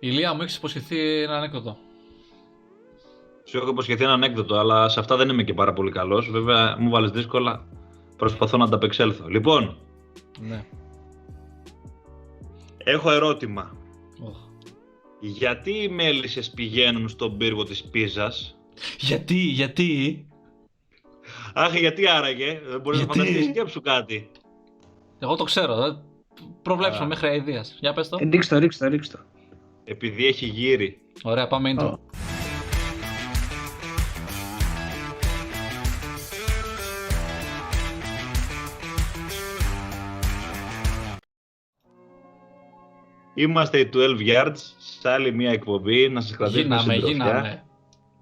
Ηλία, μου έχεις υποσχεθεί ένα ανέκδοτο. Σου έχω υποσχεθεί ένα ανέκδοτο, αλλά σε αυτά δεν είμαι και πάρα πολύ καλός. Βέβαια, μου βάλει δύσκολα. Προσπαθώ να ανταπεξέλθω. Λοιπόν, Ναι. έχω ερώτημα. Οχ. Γιατί οι μέλισσες πηγαίνουν στον πύργο της Πίζας; Γιατί, γιατί; Αχ, γιατί άραγε; Δεν μπορείς να Γιατί; φανταστείς σκέψου κάτι. Εγώ το ξέρω. ε. Προβλέψω Α. μέχρι αηδίας. Για πες το. Ε, Ρίξ το, ρίξ το, ρίξ το. Επειδή έχει γύρι. Ωραία, πάμε intro. Ω. Είμαστε οι 12 Yards σε άλλη μια εκπομπή. Να σας κρατήσουμε Γίναμε, συντροφιά. γίναμε.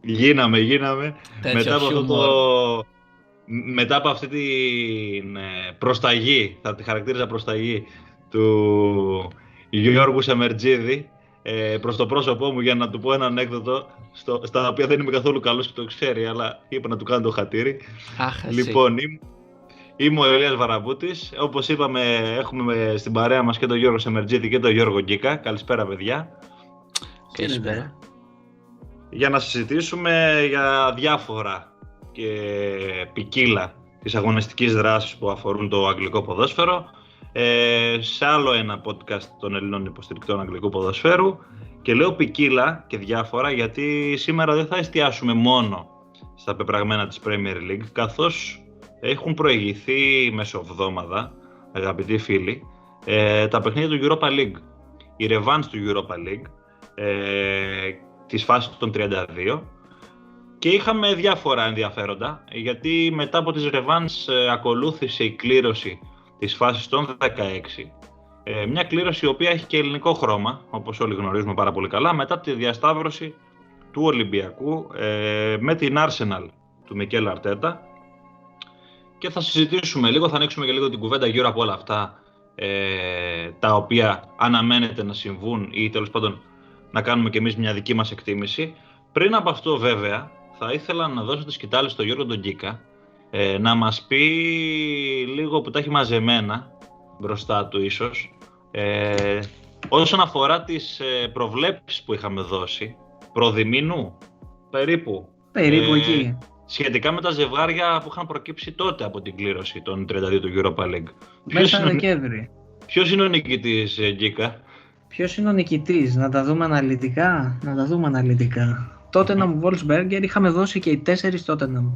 Γίναμε, γίναμε. Τέτοιο μετά από αυτό χιούμορ. το... Μετά από αυτή την ε, προσταγή, θα τη χαρακτήριζα προσταγή του Γιώργου Σεμερτζίδη ε, προς το πρόσωπό μου για να του πω ένα ανέκδοτο στο, στα οποία δεν είμαι καθόλου καλός και το ξέρει αλλά είπα να του κάνω το χατήρι. Αχ, εσύ. Λοιπόν, είμαι, είμαι ο Ελίας Βαραμπούτης. Όπως είπαμε έχουμε στην παρέα μας και τον Γιώργο Σεμερτζίδη και τον Γιώργο Γκίκα. Καλησπέρα παιδιά. Καλησπέρα. για να συζητήσουμε για διάφορα και ποικίλα της αγωνιστικής δράσης που αφορούν το αγγλικό ποδόσφαιρο ε, σε άλλο ένα podcast των Ελλήνων υποστηρικτών αγγλικού ποδοσφαίρου και λέω ποικίλα και διάφορα γιατί σήμερα δεν θα εστιάσουμε μόνο στα πεπραγμένα της Premier League καθώς έχουν προηγηθεί μεσοβδόμαδα, αγαπητοί φίλοι, ε, τα παιχνίδια του Europa League. Η revanche του Europa League ε, της φάσης των 32 και είχαμε διάφορα ενδιαφέροντα γιατί μετά από τις Revans ε, ακολούθησε η κλήρωση της φάσης των 16 ε, μια κλήρωση η οποία έχει και ελληνικό χρώμα όπως όλοι γνωρίζουμε πάρα πολύ καλά μετά τη διασταύρωση του Ολυμπιακού ε, με την Arsenal του Μικέλ Αρτέτα και θα συζητήσουμε λίγο, θα ανοίξουμε και λίγο την κουβέντα γύρω από όλα αυτά ε, τα οποία αναμένεται να συμβούν ή τέλος πάντων να κάνουμε και εμείς μια δική μας εκτίμηση. Πριν από αυτό βέβαια θα ήθελα να δώσω τη σκητάλη στο Γιώργο τον Γκίκα ε, να μας πει λίγο που τα έχει μαζεμένα μπροστά του ίσως ε, όσον αφορά τις ε, προβλέψεις που είχαμε δώσει προδημήνου περίπου Περίπου Ε, εκεί. σχετικά με τα ζευγάρια που είχαν προκύψει τότε από την κλήρωση των 32 του Europa League. Ποιος Μέσα είναι, ο- Δεκέμβρη. ποιος είναι ο νικητής ε, Γκίκα; Ποιος είναι ο νικητής, να τα δούμε αναλυτικά. Να τα δούμε αναλυτικά. Tottenham Wolfsberger είχαμε δώσει και οι τέσσερις Tottenham.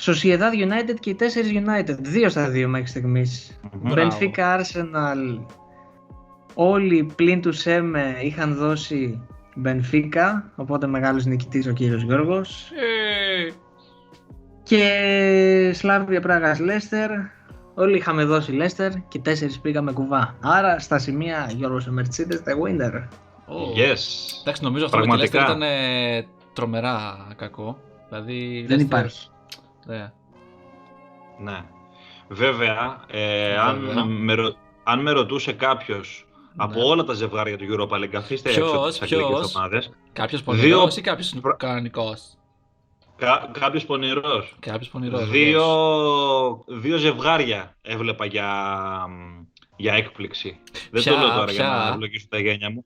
Sociedad United και οι τέσσερις United. Δύο στα δύο μέχρι στιγμής. Μπράβο. Benfica Arsenal. Όλοι πλην του ΣΕΜΕ είχαν δώσει Benfica. Οπότε μεγάλος νικητής ο κύριος Γιώργος. Ε, Και Σλάβια Πράγας Λέστερ. Όλοι είχαμε δώσει Λέστερ και τέσσερις πήγαμε κουβά. Άρα στα σημεία Γιώργος Mercedes the winner. ω. Yes. Εντάξει, νομίζω αυτό με τη Πραγματικά. Leicester ήταν ε, τρομερά κακό. Δηλαδή, η Δεν Leicester- υπάρχει. Ναι. Ναι. Βέβαια, ε, αν, Βέβαια. με, ρω- αν με ρωτούσε κάποιος από Ναι. όλα τα ζευγάρια του Europa League, αφήστε Ποιος, έξω τις αγγλικές ποιος; ομάδες, Κάποιος Δύο- πονηρό ή κάποιος προ- κανονικός; κα, κάποιος πονηρός, Κάποιος πονηρός. δύο, δύο ζευγάρια έβλεπα για, για έκπληξη. Δεν Ποια, το λέω τώρα για ποια; να ευλογήσω τα γένια μου.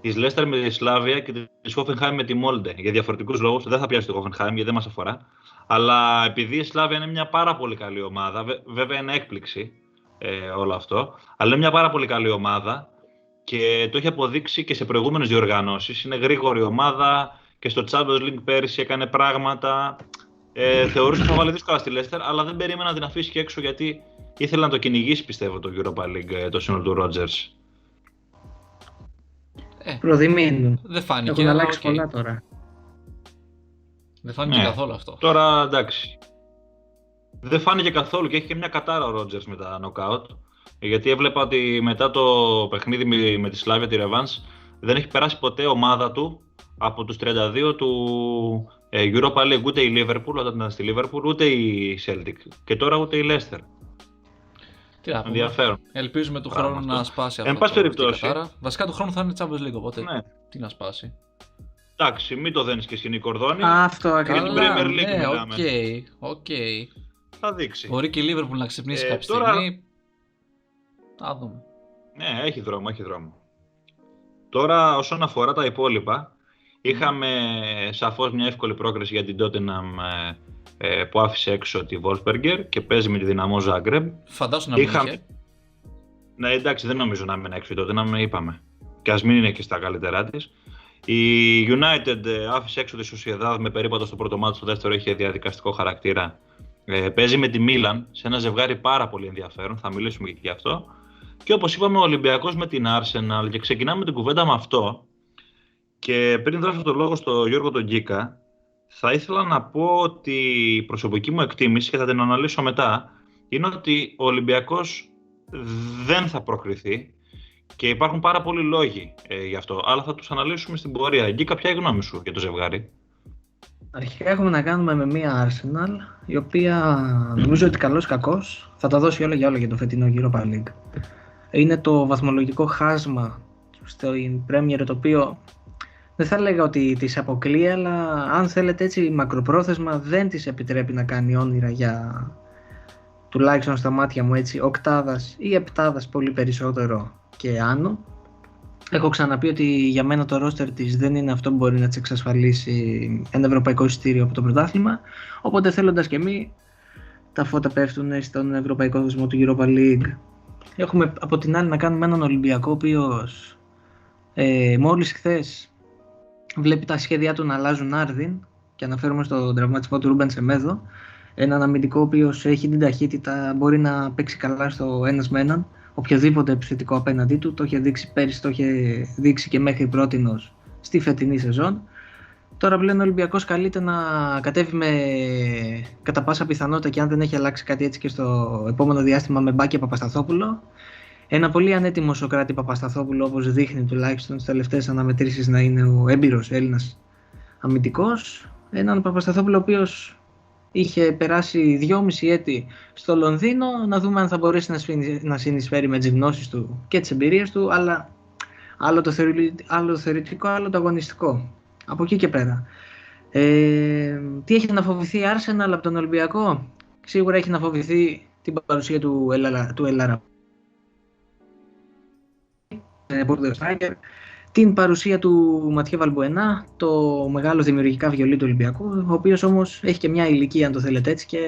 Της Leicester με τη Σλάβια και της Hoffenheim με τη Molde. Για διαφορετικούς λόγους. Δεν θα πιάσει τη Hoffenheim γιατί δεν μας αφορά. Αλλά επειδή η Σλάβια είναι μια πάρα πολύ καλή ομάδα, βε- βέβαια είναι έκπληξη ε, όλο αυτό, αλλά είναι μια πάρα πολύ καλή ομάδα και το έχει αποδείξει και σε προηγούμενες διοργανώσεις. Είναι γρήγορη ομάδα και στο Champions League πέρυσι έκανε πράγματα. Ε, θεωρούσα ότι θα βάλει δύσκολα στη Leicester, αλλά δεν περίμενα να την αφήσει και έξω γιατί ήθελε να το κυνηγήσει, πιστεύω, το Europa League, ε, το σύνολο του Rodgers. Ε, Προδημήνου. δεν φάνηκε. Έχουν αλλά αλλάξει οκ. πολλά τώρα. Δεν φάνηκε Ναι. καθόλου αυτό. Τώρα εντάξει. Δεν φάνηκε καθόλου και έχει και μια κατάρα ο Rodgers με τα knockout. Γιατί έβλεπα ότι μετά το παιχνίδι με- με τη Σλάβια, τη Revans, δεν έχει περάσει ποτέ ομάδα του από τους 32 του ε, Europa League. Ούτε η Liverpool όταν ήταν στη Liverpool, ούτε η Celtic. Και τώρα ούτε η Leicester. Τι να πούμε. Ενδιαφέρον. Ελπίζουμε του Πράγμα χρόνου αυτό. να σπάσει Εν αυτό. πάση το- περιπτώσει. αυτή η κατάρα. Βασικά του χρόνου θα είναι Champions League, οπότε Ναι. τι να σπάσει. Εντάξει, μην το δένεις και σκηνή κορδόνη. Αυτό την ακριβώς. Premier League ναι, μιλάμε. OK, OK. Θα δείξει. Μπορεί και η Liverpool να ξυπνήσει Ε, κάποια τώρα- στιγμή. Θα δούμε. Ναι, έχει δρόμο, έχει δρόμο. Τώρα, όσον αφορά τα υπόλοιπα, είχαμε σαφώς μια εύκολη πρόκριση για την Tottenham ε, που άφησε έξω τη Wolfsberger και παίζει με τη Dinamo Zagreb. Φαντάσου να μην Είχα... είχε. Ναι, εντάξει, δεν νομίζω να μην έξω τότε, να μην είπαμε. Και ας μην είναι και στα καλύτερά της. Η United ε, άφησε έξω τη Sociedad με περίπατο στο πρώτο ματς, στο δεύτερο είχε διαδικαστικό χαρακτήρα. Ε, παίζει με τη Μίλαν σε ένα ζευγάρι πάρα πολύ ενδιαφέρον, θα μιλήσουμε και γι' αυτό. Και όπως είπαμε, ο Ολυμπιακός με την Arsenal και ξεκινάμε την κουβέντα με αυτό. Και πριν δώσω το λόγο στο Γιώργο τον Γκίκα, θα ήθελα να πω ότι η προσωπική μου εκτίμηση και θα την αναλύσω μετά είναι ότι ο Ολυμπιακός δεν θα προκριθεί και υπάρχουν πάρα πολλοί λόγοι ε, γι' αυτό, αλλά θα τους αναλύσουμε στην πορεία. Εκεί κάποια γνώμη σου για το ζευγάρι; Αρχικά έχουμε να κάνουμε με μία Arsenal, η οποία νομίζω ότι καλός κακός θα τα δώσει όλα για όλα για το φετινό Europa League. Είναι το βαθμολογικό χάσμα στο Premier το οποίο δεν θα έλεγα ότι τις αποκλεί, αλλά αν θέλετε έτσι μακροπρόθεσμα δεν τις επιτρέπει να κάνει όνειρα για τουλάχιστον στα μάτια μου έτσι οκτάδας ή επτάδας πολύ περισσότερο και άνω. Έχω ξαναπεί ότι για μένα το ρόστερ της δεν είναι αυτό που μπορεί να της εξασφαλίσει ένα ευρωπαϊκό εισιτήριο από το πρωτάθλημα, οπότε θέλοντας και εμείς τα φώτα πέφτουν στον ευρωπαϊκό δοσμό του Europa League. Έχουμε από την άλλη να κάνουμε έναν Ολυμπιακό ο οποίος ε, μόλις χθες βλέπει τα σχέδιά του να αλλάζουν άρδιν και αναφέρομαι στον τραυματισμό του Ρούμπεν Σεμέδο. Έναν αμυντικό ο οποίος έχει την ταχύτητα, μπορεί να παίξει καλά στο ένας με έναν. Οποιοδήποτε επιθετικό απέναντί του, το είχε δείξει πέρυσι, το είχε δείξει και μέχρι πρώτη στη φετινή σεζόν. Τώρα πλέον ο Ολυμπιακός καλείται να κατέβει με κατά πάσα πιθανότητα και αν δεν έχει αλλάξει κάτι έτσι και στο επόμενο διάστημα με Μπάκια Παπασταθόπουλο ένα πολύ ανέτοιμο Σοκράτη Παπασταθόπουλο, όπως δείχνει τουλάχιστον στι τελευταίες αναμετρήσεις να είναι ο έμπειρος Έλληνας αμυντικός. Έναν Παπασταθόπουλο ο οποίος είχε περάσει δυόμιση έτη στο Λονδίνο, να δούμε αν θα μπορέσει να συνεισφέρει με τις γνώσεις του και τις εμπειρίες του, αλλά άλλο το, άλλο το θεωρητικό, άλλο το αγωνιστικό. Από εκεί και πέρα. Ε, τι έχει να φοβηθεί η Arsenal από τον Ολυμπιακό; Σίγουρα έχει να φοβηθεί την παρουσία του, Ελλαρα, του την παρουσία του Ματιέ Βαλμπουενά, το μεγάλο δημιουργικά βιολί του Ολυμπιακού, ο οποίος όμως έχει και μια ηλικία, αν το θέλετε έτσι, και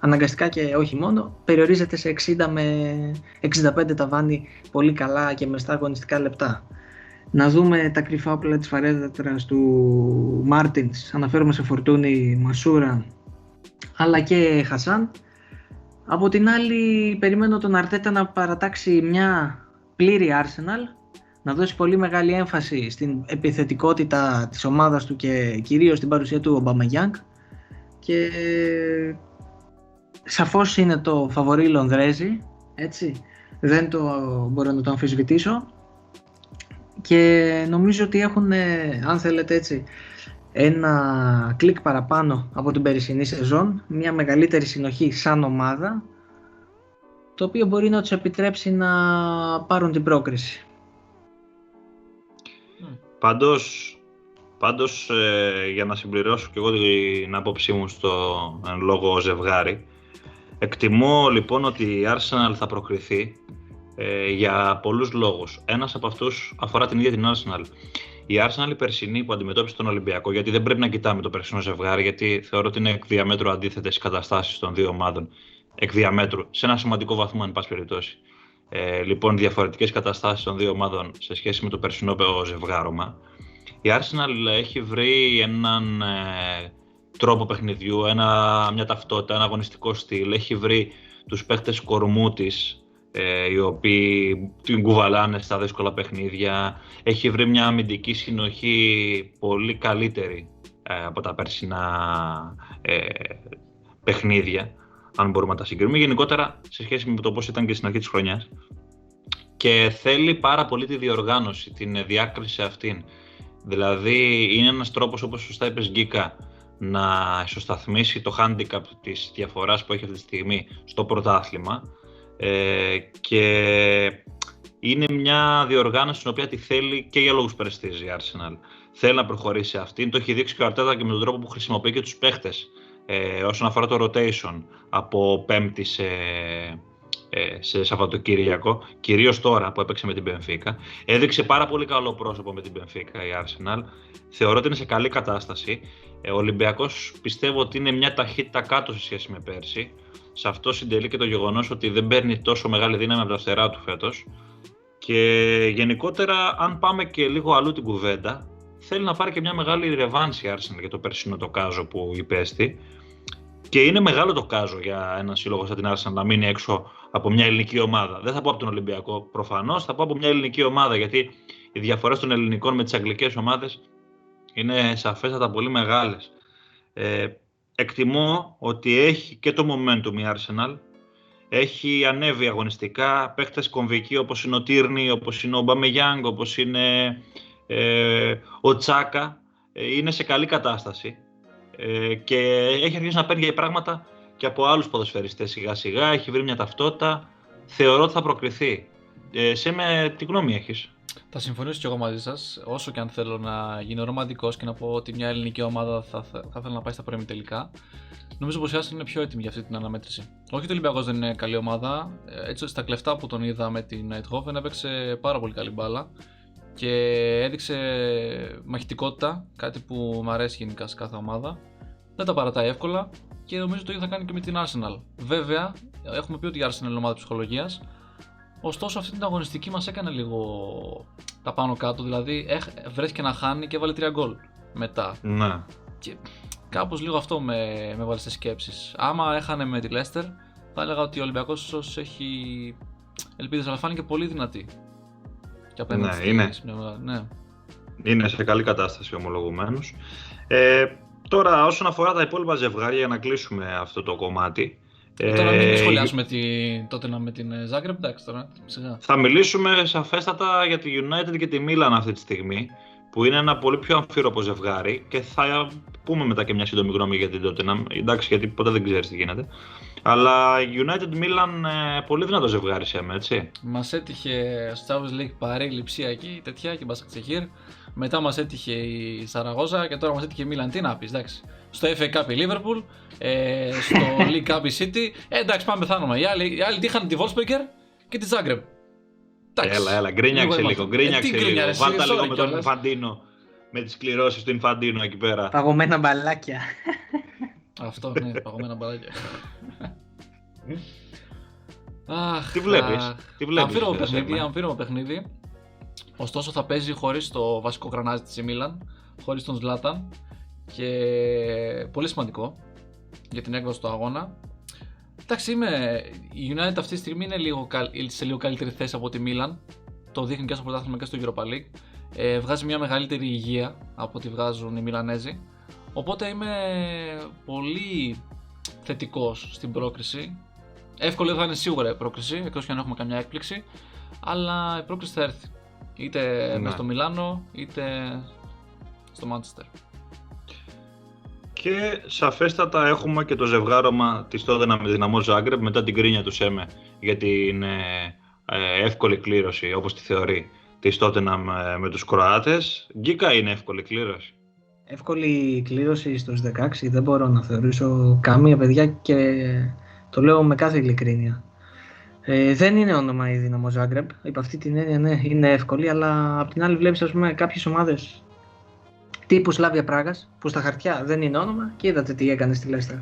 αναγκαστικά και όχι μόνο, περιορίζεται σε 60 με 65 ταβάνι πολύ καλά και με στα αγωνιστικά λεπτά. Να δούμε τα κρυφά όπλα της φαρέτρας του Μάρτινς, αναφέρομαι σε Φορτούνη, Μασούρα, αλλά και Χασάν. Από την άλλη, περιμένω τον Αρτέτα να παρατάξει μια πλήρη Arsenal, να δώσει πολύ μεγάλη έμφαση στην επιθετικότητα της ομάδας του και κυρίως στην παρουσία του Ομπαμαγιάνγκ και σαφώς είναι το φαβορή Λονδρέζι, έτσι, δεν το μπορώ να το αμφισβητήσω. Και νομίζω ότι έχουν, αν θέλετε έτσι, ένα κλικ παραπάνω από την περσινή σεζόν, μια μεγαλύτερη συνοχή σαν ομάδα το οποίο μπορεί να τους επιτρέψει να πάρουν την πρόκριση. Πάντως, πάντως ε, για να συμπληρώσω και εγώ την άποψή μου στο εν λόγω ζευγάρι, εκτιμώ λοιπόν ότι η Arsenal θα προκριθεί ε, για πολλούς λόγους. Ένας από αυτούς αφορά την ίδια την Arsenal. Η Arsenal η περσινή που αντιμετώπισε τον Ολυμπιακό, γιατί δεν πρέπει να κοιτάμε το περσινό ζευγάρι, γιατί θεωρώ ότι είναι εκ διαμέτρου αντίθετες οι καταστάσεις των δύο ομάδων εκ διαμέτρου, σε ένα σημαντικό βαθμό, εν πάση περιπτώσει. Ε, λοιπόν, διαφορετικές καταστάσεις των δύο ομάδων σε σχέση με το περσινό ζευγάρωμα. Η Arsenal έχει βρει έναν ε, τρόπο παιχνιδιού, ένα, μια ταυτότητα, ένα αγωνιστικό στυλ. Έχει βρει τους παίχτες κορμού της, ε, οι οποίοι την κουβαλάνε στα δύσκολα παιχνίδια. Έχει βρει μια αμυντική συνοχή πολύ καλύτερη ε, από τα περσινά ε, παιχνίδια αν μπορούμε να τα συγκρίνουμε, γενικότερα σε σχέση με το πώς ήταν και στην αρχή της χρονιάς. Και θέλει πάρα πολύ τη διοργάνωση, την διάκριση αυτήν. Δηλαδή, είναι ένας τρόπος, όπως σωστά είπες, Γκίκα, να ισοσταθμίσει το handicap της διαφοράς που έχει αυτή τη στιγμή στο πρωτάθλημα ε, και είναι μια διοργάνωση την οποία τη θέλει και για λόγους περιστής η Arsenal. Θέλει να προχωρήσει αυτήν, το έχει δείξει και ο Αρτέτα και με τον τρόπο που χρησιμοποιεί και τους παίχτες ε, όσον αφορά το rotation από πέμπτη σε ε, σε Σαββατοκύριακο, κυρίως τώρα που έπαιξε με την Πενφύκα. Έδειξε πάρα πολύ καλό πρόσωπο με την Πενφύκα η Arsenal. Θεωρώ ότι είναι σε καλή κατάσταση. Ε, ο Ολυμπιακός πιστεύω ότι είναι μια ταχύτητα κάτω σε σχέση με πέρσι. Σε αυτό συντελεί και το γεγονός ότι δεν παίρνει τόσο μεγάλη δύναμη από τα φτερά του φέτος. Και γενικότερα, αν πάμε και λίγο αλλού την κουβέντα, θέλει να πάρει και μια μεγάλη ρεβάνση Arsenal για το περσινό το κάζο που υπέστη. Και είναι μεγάλο το κάζο για ένα σύλλογο σαν την Arsenal να μείνει έξω από μια ελληνική ομάδα. Δεν θα πω από τον Ολυμπιακό προφανώς, θα πω από μια ελληνική ομάδα γιατί οι διαφορές των ελληνικών με τις αγγλικές ομάδες είναι σαφέστατα πολύ μεγάλες. Ε, εκτιμώ ότι έχει και το momentum η Arsenal. Έχει ανέβει αγωνιστικά παίχτε κομβικοί όπως είναι ο Τύρνη, όπως είναι ο Μπαμεγιάνγκ, όπως είναι ε, ο Τσάκα. Ε, είναι σε καλή κατάσταση ε, και έχει αρχίσει να παίρνει πράγματα και από άλλους ποδοσφαιριστές σιγά σιγά, έχει βρει μια ταυτότητα, θεωρώ ότι θα προκριθεί. Ε, σε με τι γνώμη έχεις; Θα συμφωνήσω και εγώ μαζί σας. Όσο και αν θέλω να γίνω ρομαντικός και να πω ότι μια ελληνική ομάδα θα, θα, θα ήθελα να πάει στα πρώιμη τελικά, νομίζω πως η Άσεν είναι πιο έτοιμη για αυτή την αναμέτρηση. Όχι ότι ο Ολυμπιακός δεν είναι καλή ομάδα. Ε, έτσι, στα κλεφτά που τον είδα με την Nighthofen έπαιξε πάρα πολύ καλή μπάλα και έδειξε μαχητικότητα, κάτι που μου αρέσει γενικά σε κάθε ομάδα. Δεν τα παρατάει εύκολα και νομίζω το ίδιο θα κάνει και με την Arsenal. Βέβαια, έχουμε πει ότι η Arsenal είναι ομάδα ψυχολογίας. Ωστόσο, αυτή την αγωνιστική μας έκανε λίγο τα πάνω κάτω. Δηλαδή, βρέθηκε να χάνει και έβαλε τρία γκολ μετά. Ναι. Και κάπως λίγο αυτό με, με βάλε σε σκέψεις. Άμα έχανε με τη Leicester, θα έλεγα ότι ο Ολυμπιακός ίσως έχει ελπίδες, αλλά φάνηκε πολύ δυνατή. Και ναι, είναι. Ναι. είναι σε καλή κατάσταση ομολογουμένως. Ε, τώρα, όσον αφορά τα υπόλοιπα ζευγάρια, για να κλείσουμε αυτό το κομμάτι. Ε, τώρα μην ε, σχολιάσουμε τη, τότε με την Zagreb, εντάξει τώρα, σιγά. Θα μιλήσουμε σαφέστατα για τη United και τη Milan αυτή τη στιγμή, που είναι ένα πολύ πιο αμφίροπο ζευγάρι και θα πούμε μετά και μια σύντομη γνώμη για την Tottenham, εντάξει γιατί ποτέ δεν ξέρεις τι γίνεται. Αλλά United Milan ε, πολύ δυνατό ζευγάρι σε έτσι. Μας έτυχε στο Champions League παρέλειψη εκεί, τέτοια και Μπασκατσεχήρ. Μετά μας έτυχε η Σαραγώζα και τώρα μας έτυχε η Milan. Τι να πεις, εντάξει. Στο FA Cup η Liverpool, ε, στο League Cup η City. Ε, εντάξει, πάμε πεθάνουμε. Οι άλλοι, οι άλλοι είχαν τη Wolfsburger και τη Zagreb. Έλα, έλα, γκρίνιαξε λίγο. Γκρίνιαξε ε, λίγο. Βάλτε λίγο με τον Ιφαντίνο. Με τις κληρώσεις του Ιφαντίνο εκεί πέρα. Παγωμένα μπαλάκια. Αυτό, ναι, παγωμένα μπαλάκια. Αχ, τι βλέπεις, τι βλέπεις. Αμφίρομο παιχνίδι, αμφίρομο παιχνίδι. Ωστόσο θα παίζει χωρίς το βασικό γρανάζι της Μίλαν, χωρίς τον Ζλάταν και πολύ σημαντικό για την έκβαση του αγώνα. Εντάξει, είμαι... η United αυτή τη στιγμή είναι λίγο, σε λίγο καλύτερη θέση από τη Μίλαν. Το δείχνει και στο πρωτάθλημα και στο Europa League. Ε, βγάζει μια μεγαλύτερη υγεία από ό,τι βγάζουν οι Μιλανέζοι. Οπότε είμαι πολύ θετικός στην πρόκριση. Εύκολο θα είναι σίγουρα η πρόκριση, εκτός και αν έχουμε καμιά έκπληξη. Αλλά η πρόκριση θα έρθει. Είτε ναι. στο Μιλάνο, είτε στο Μάντσεστερ. Και σαφέστατα έχουμε και το ζευγάρωμα της τότε με δυναμό Ζάγκρεπ μετά την κρίνια του Σέμε για την ε, ε, εύκολη κλήρωση όπως τη θεωρεί της Τότεναμ με τους Κροάτες. Γκίκα είναι εύκολη κλήρωση εύκολη κλήρωση στους 16 δεν μπορώ να θεωρήσω καμία παιδιά και το λέω με κάθε ειλικρίνεια. Ε, δεν είναι όνομα η Δύναμο Ζάγκρεπ, υπ' αυτή την έννοια ναι, είναι εύκολη, αλλά απ' την άλλη βλέπεις ας πούμε κάποιες ομάδες τύπου Σλάβια Πράγας, που στα χαρτιά δεν είναι όνομα και είδατε τι έκανε στη Λέστερ.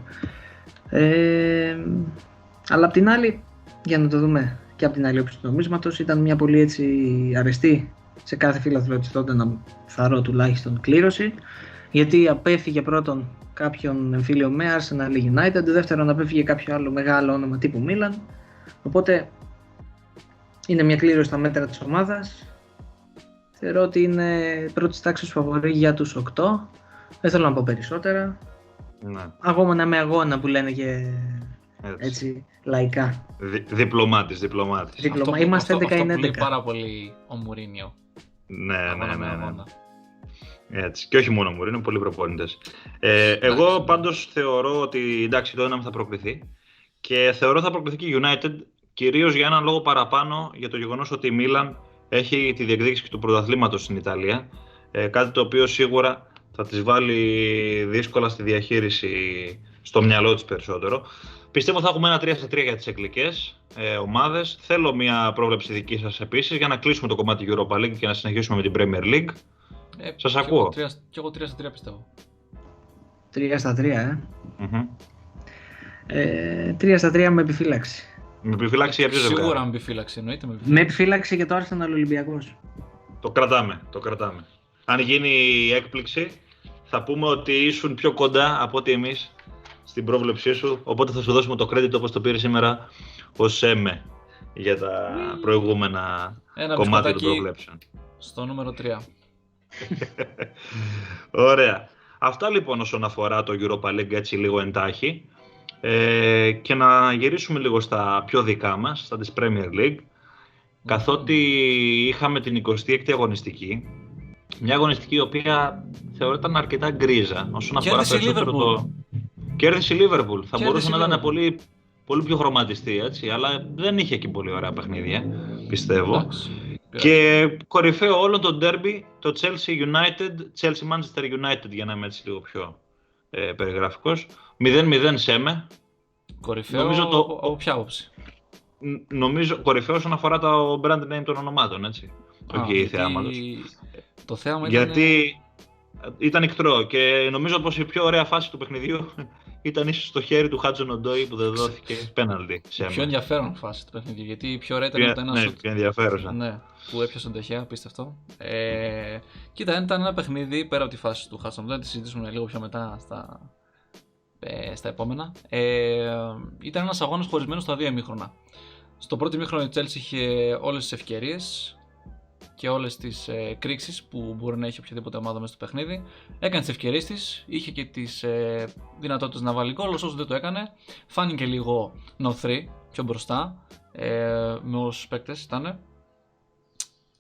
Ε, αλλά απ' την άλλη, για να το δούμε και απ' την άλλη όψη του νομίσματος, ήταν μια πολύ έτσι αρεστή σε κάθε φίλαθλο της τότε να θαρώ τουλάχιστον κλήρωση γιατί απέφυγε πρώτον κάποιον εμφύλιο με Arsenal United, δεύτερον απέφυγε κάποιο άλλο μεγάλο όνομα τύπου Milan. Οπότε είναι μια κλήρωση στα μέτρα της ομάδας. Θεωρώ ότι είναι πρώτης τάξης φαβορή για τους 8. Δεν θέλω να πω περισσότερα. Ναι. Αγώνα με αγώνα που λένε και έτσι, έτσι λαϊκά. Δι, διπλωμάτης, διπλωμάτης. Διπλωμά. Είμαστε 11-11. Αυτό, αυτό που πάρα πολύ ο Μουρίνιο. Ναι, ναι, ναι, ναι. ναι. Έτσι. Και όχι μόνο μου, είναι πολλοί προπόνητε. Ε, εγώ πάντως θεωρώ ότι εντάξει, το ένα θα προκριθεί. Και θεωρώ θα προκριθεί και η United κυρίως για έναν λόγο παραπάνω για το γεγονός ότι η Μίλαν έχει τη διεκδίκηση του πρωταθλήματος στην Ιταλία. Ε, κάτι το οποίο σίγουρα θα της βάλει δύσκολα στη διαχείριση στο μυαλό της περισσότερο. Πιστεύω θα έχουμε ένα 3 στα 3 για τις αγγλικές ε, ομάδες. Θέλω μια πρόβλεψη δική σας επίσης για να κλείσουμε το κομμάτι Europa League και να συνεχίσουμε με την Premier League. Ε, Σας κι ακούω. Εγώ, τρία- κι εγώ 3 στα 3 πιστεύω. 3 στα 3, ε. Μμμ. ε 3 στα 3 με επιφύλαξη. Με επιφυλάξει για ποιο Σίγουρα ζευγάρι. με επιφύλαξη εννοείται. Με Με επιφύλαξη. επιφύλαξη και το Arsenal Ολυμπιακός. Το κρατάμε, το κρατάμε. Αν γίνει η έκπληξη, θα πούμε ότι ήσουν πιο κοντά από ότι εμείς στην πρόβλεψή σου, οπότε θα σου δώσουμε το credit όπως το πήρε σήμερα ο Σέμε για τα προηγούμενα Ένα κομμάτια των μπισκοτάκι προβλέψεων. στο νούμερο 3. Ωραία. Αυτά λοιπόν όσον αφορά το Europa League έτσι λίγο εντάχει. Ε, και να γυρίσουμε λίγο στα πιο δικά μας, στα της Premier League. Καθότι είχαμε την 26η αγωνιστική, μια αγωνιστική η οποία θεωρείται αρκετά γκρίζα όσον αφορά Κέρδισε η περισσότερο Liverpool. το... Κέρδισε η Liverpool. Θα Κέρδισε μπορούσε η να ήταν Liverpool. πολύ, πολύ πιο χρωματιστή, έτσι, αλλά δεν είχε και πολύ ωραία παιχνίδια, πιστεύω. Εντάξει. Και κορυφαίο όλων το derby, το Chelsea United, Chelsea Manchester United για να είμαι έτσι λίγο πιο ε, περιγραφικός. 0-0 σέμε. Κορυφαίο νομίζω το- από, από ποια άποψη; Ν- Νομίζω κορυφαίο όσον αφορά το brand name των ονομάτων, έτσι. Α, Όχι η γιατί θεάματος. Το θέαμα ήταν... Γιατί ήταν εκτρό και νομίζω πως η πιο ωραία φάση του παιχνιδιού ήταν ίσως στο χέρι του Χάτζον Οντόι που δεν δόθηκε πέναλτι. η πιο ενδιαφέρον φάση του παιχνιδιού. Γιατί η πιο ωραία ήταν Πιο, το ένα ναι, σουτ πιο ενδιαφέρουσα. Ναι, που έπιασε τον Τεχέα, απίστευτο. Ε, κοίτα, ήταν ένα παιχνίδι πέρα από τη φάση του Χάσον. Θα τη συζητήσουμε λίγο πιο μετά στα, ε, στα επόμενα. Ε, ήταν ένας αγώνας χωρισμένος στα δύο ημίχρονα. Στο πρώτο ημίχρονο η Chelsea είχε όλες τις ευκαιρίες και όλες τις ε, κρίξεις που μπορεί να έχει οποιαδήποτε ομάδα μέσα στο παιχνίδι. Έκανε τις ευκαιρίες της, είχε και τις ε, δυνατότητες να βάλει γκολ, όσο δεν το έκανε. Φάνηκε λίγο νοθρή πιο μπροστά ε, με όσους παίκτες ήταν.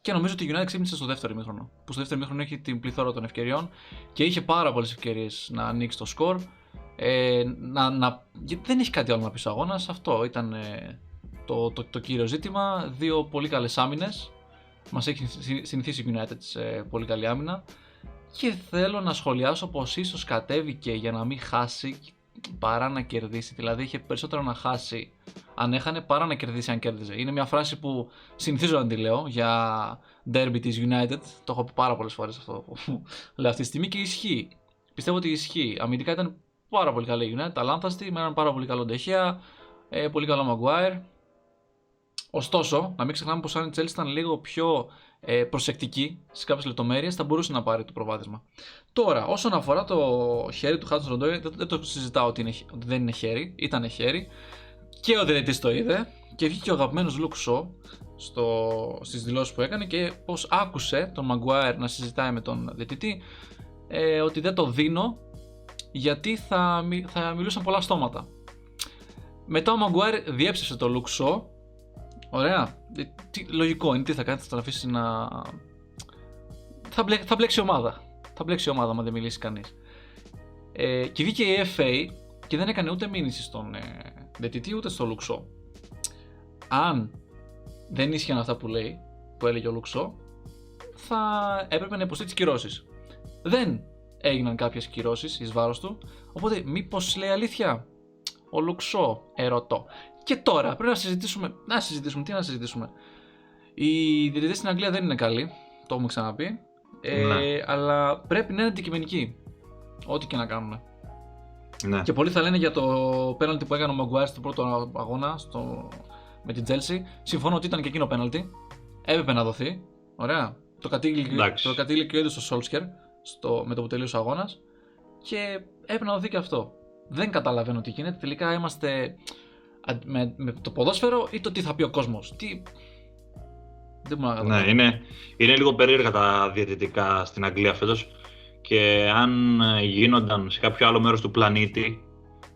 Και νομίζω ότι η United ξύπνησε στο δεύτερο ημίχρονο. Που στο δεύτερο ημίχρονο έχει την πληθώρα των ευκαιριών και είχε πάρα πολλές ευκαιρίες να ανοίξει το σκορ. Ε, να, να, γιατί δεν έχει κάτι άλλο να πει ο αγώνας. Αυτό ήταν ε, το, το, το κύριο ζήτημα. Δύο πολύ καλές άμυνες. Μας έχει συ- συνηθίσει η United σε πολύ καλή άμυνα. Και θέλω να σχολιάσω πως ίσως κατέβηκε για να μην χάσει παρά να κερδίσει. Δηλαδή είχε περισσότερο να χάσει αν έχανε παρά να κερδίσει αν κέρδιζε. Είναι μια φράση που συνηθίζω να τη λέω για derby της United. Το έχω πει πάρα πολλές φορές αυτό που λέω αυτή τη στιγμή και ισχύει. Πιστεύω ότι ισχύει. Αμυντικά ήταν πάρα πολύ καλή η United, αλάνθαστη, με έναν πάρα πολύ καλό Ντεχεία, ε, πολύ καλό Maguire. Ωστόσο, να μην ξεχνάμε πως αν η Chelsea ήταν λίγο πιο ε, προσεκτική σε κάποιες λεπτομέρειες θα μπορούσε να πάρει το προβάδισμα. Τώρα, όσον αφορά το χέρι του Hudson Odoi, δεν, δεν το συζητάω ότι, είναι, ότι δεν είναι χέρι, ήταν χέρι και ο διαιτητής το είδε και βγήκε ο αγαπημένος Luke Shaw στο, στις δηλώσεις που έκανε και πως άκουσε τον Maguire να συζητάει με τον διαιτητή ε, ότι δεν το δίνω γιατί θα, μι- θα μιλούσαν πολλά στόματα. Μετά ο Maguire διέψευσε το Luke Shaw Ωραία. Ε, Τι, λογικό είναι, τι θα κάνεις, θα τον αφήσεις να. Θα, μπλε, θα μπλέξει η ομάδα. Θα μπλέξει η ομάδα, άμα δεν μιλήσει κανείς. Ε, και βγήκε η FA και δεν έκανε ούτε μήνυση στον ε, διαιτητή ούτε στο Λουξό. Αν δεν ίσχυαν αυτά που λέει, που έλεγε ο Λουξό, θα έπρεπε να υποστεί τις κυρώσεις. Δεν έγιναν κάποιες κυρώσεις εις βάρος του, οπότε μήπως λέει αλήθεια; Ο Λουξό, ερωτώ. Και τώρα πρέπει να συζητήσουμε. Να συζητήσουμε, τι να συζητήσουμε. Οι διαιτητές στην Αγγλία δεν είναι καλοί, το έχουμε ξαναπεί. Ε, Ναι. Αλλά πρέπει να είναι αντικειμενικοί. Ό,τι και να κάνουν. Ναι. Και πολλοί θα λένε για το πέναλτι που έκανε ο Maguire στο πρώτο αγώνα στο... με την Chelsea. Συμφωνώ ότι ήταν και εκείνο πέναλτι. Έπρεπε να δοθεί. Ωραία. Το κατήγγειλε, Εντάξει. το κατήγγειλε και ο ίδιος ο Σόλσκερ στο... με το που τελείωσε ο αγώνας. Και έπρεπε να δοθεί και αυτό. Δεν καταλαβαίνω τι γίνεται. Τελικά είμαστε α- με, με το ποδόσφαιρο ή το τι θα πει ο κόσμος. Τι. Δεν μπορώ να Ναι, καταλάβω. είναι, είναι λίγο περίεργα τα διαιτητικά στην Αγγλία φέτος και αν ε, γίνονταν σε κάποιο άλλο μέρος του πλανήτη,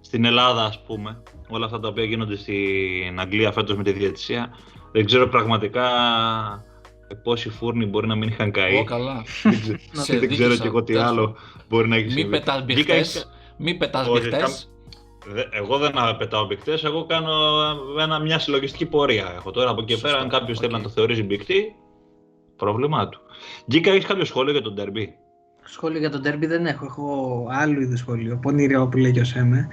στην Ελλάδα ας πούμε, όλα αυτά τα οποία γίνονται στην Αγγλία φέτος με τη διαιτησία, δεν ξέρω πραγματικά πόσοι φούρνοι μπορεί να μην είχαν καεί. Ω, καλά. δεν ξέρω, Σε δεν ξέρω δίκησα, και εγώ τι τέλος. άλλο μπορεί να έχει Μη συμβεί. πετάς Βγήκα μπιχτές. ίσια- Μη πετάς Όχι, μπιχτές. καμ- Δε- Εγώ δεν πετάω μπικτέ, εγώ κάνω ένα, μια συλλογιστική πορεία. Έχω τώρα από εκεί και Σωστό, πέρα, αν κάποιος θέλει οκ. να το θεωρήσει μπικτή, πρόβλημά του. Γκίκα, έχεις κάποιο σχόλιο για τον Derby; Σχόλιο για τον derby δεν έχω. Έχω άλλου είδους σχόλιο. Πονηρό που λέει και ο Σέμε.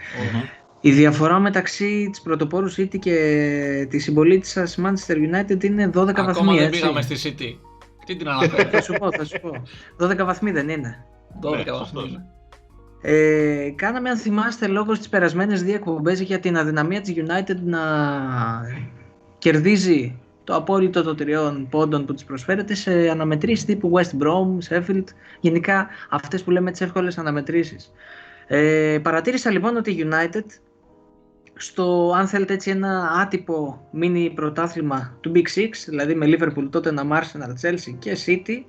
Η διαφορά μεταξύ της πρωτοπόρου City και της συμπολίτης σας Manchester United είναι 12 βαθμοί. Ακόμα δεν έτσι. πήγαμε στη City. Τι την αναφέρω. θα σου πω, θα σου πω. 12 βαθμοί δεν είναι. 12 Ναι, βαθμοί. Σωστός. είναι. Ε, κάναμε αν θυμάστε λόγω στις περασμένες δύο εκπομπές για την αδυναμία της United να κερδίζει το απόλυτο των τριών πόντων που της προσφέρεται σε αναμετρήσεις τύπου West Brom, Sheffield, γενικά αυτές που λέμε τις εύκολες αναμετρήσεις. Ε, παρατήρησα λοιπόν ότι η United στο, αν θέλετε έτσι, ένα άτυπο mini πρωτάθλημα του Big Six, δηλαδή με Liverpool, Tottenham, Arsenal, Chelsea και City,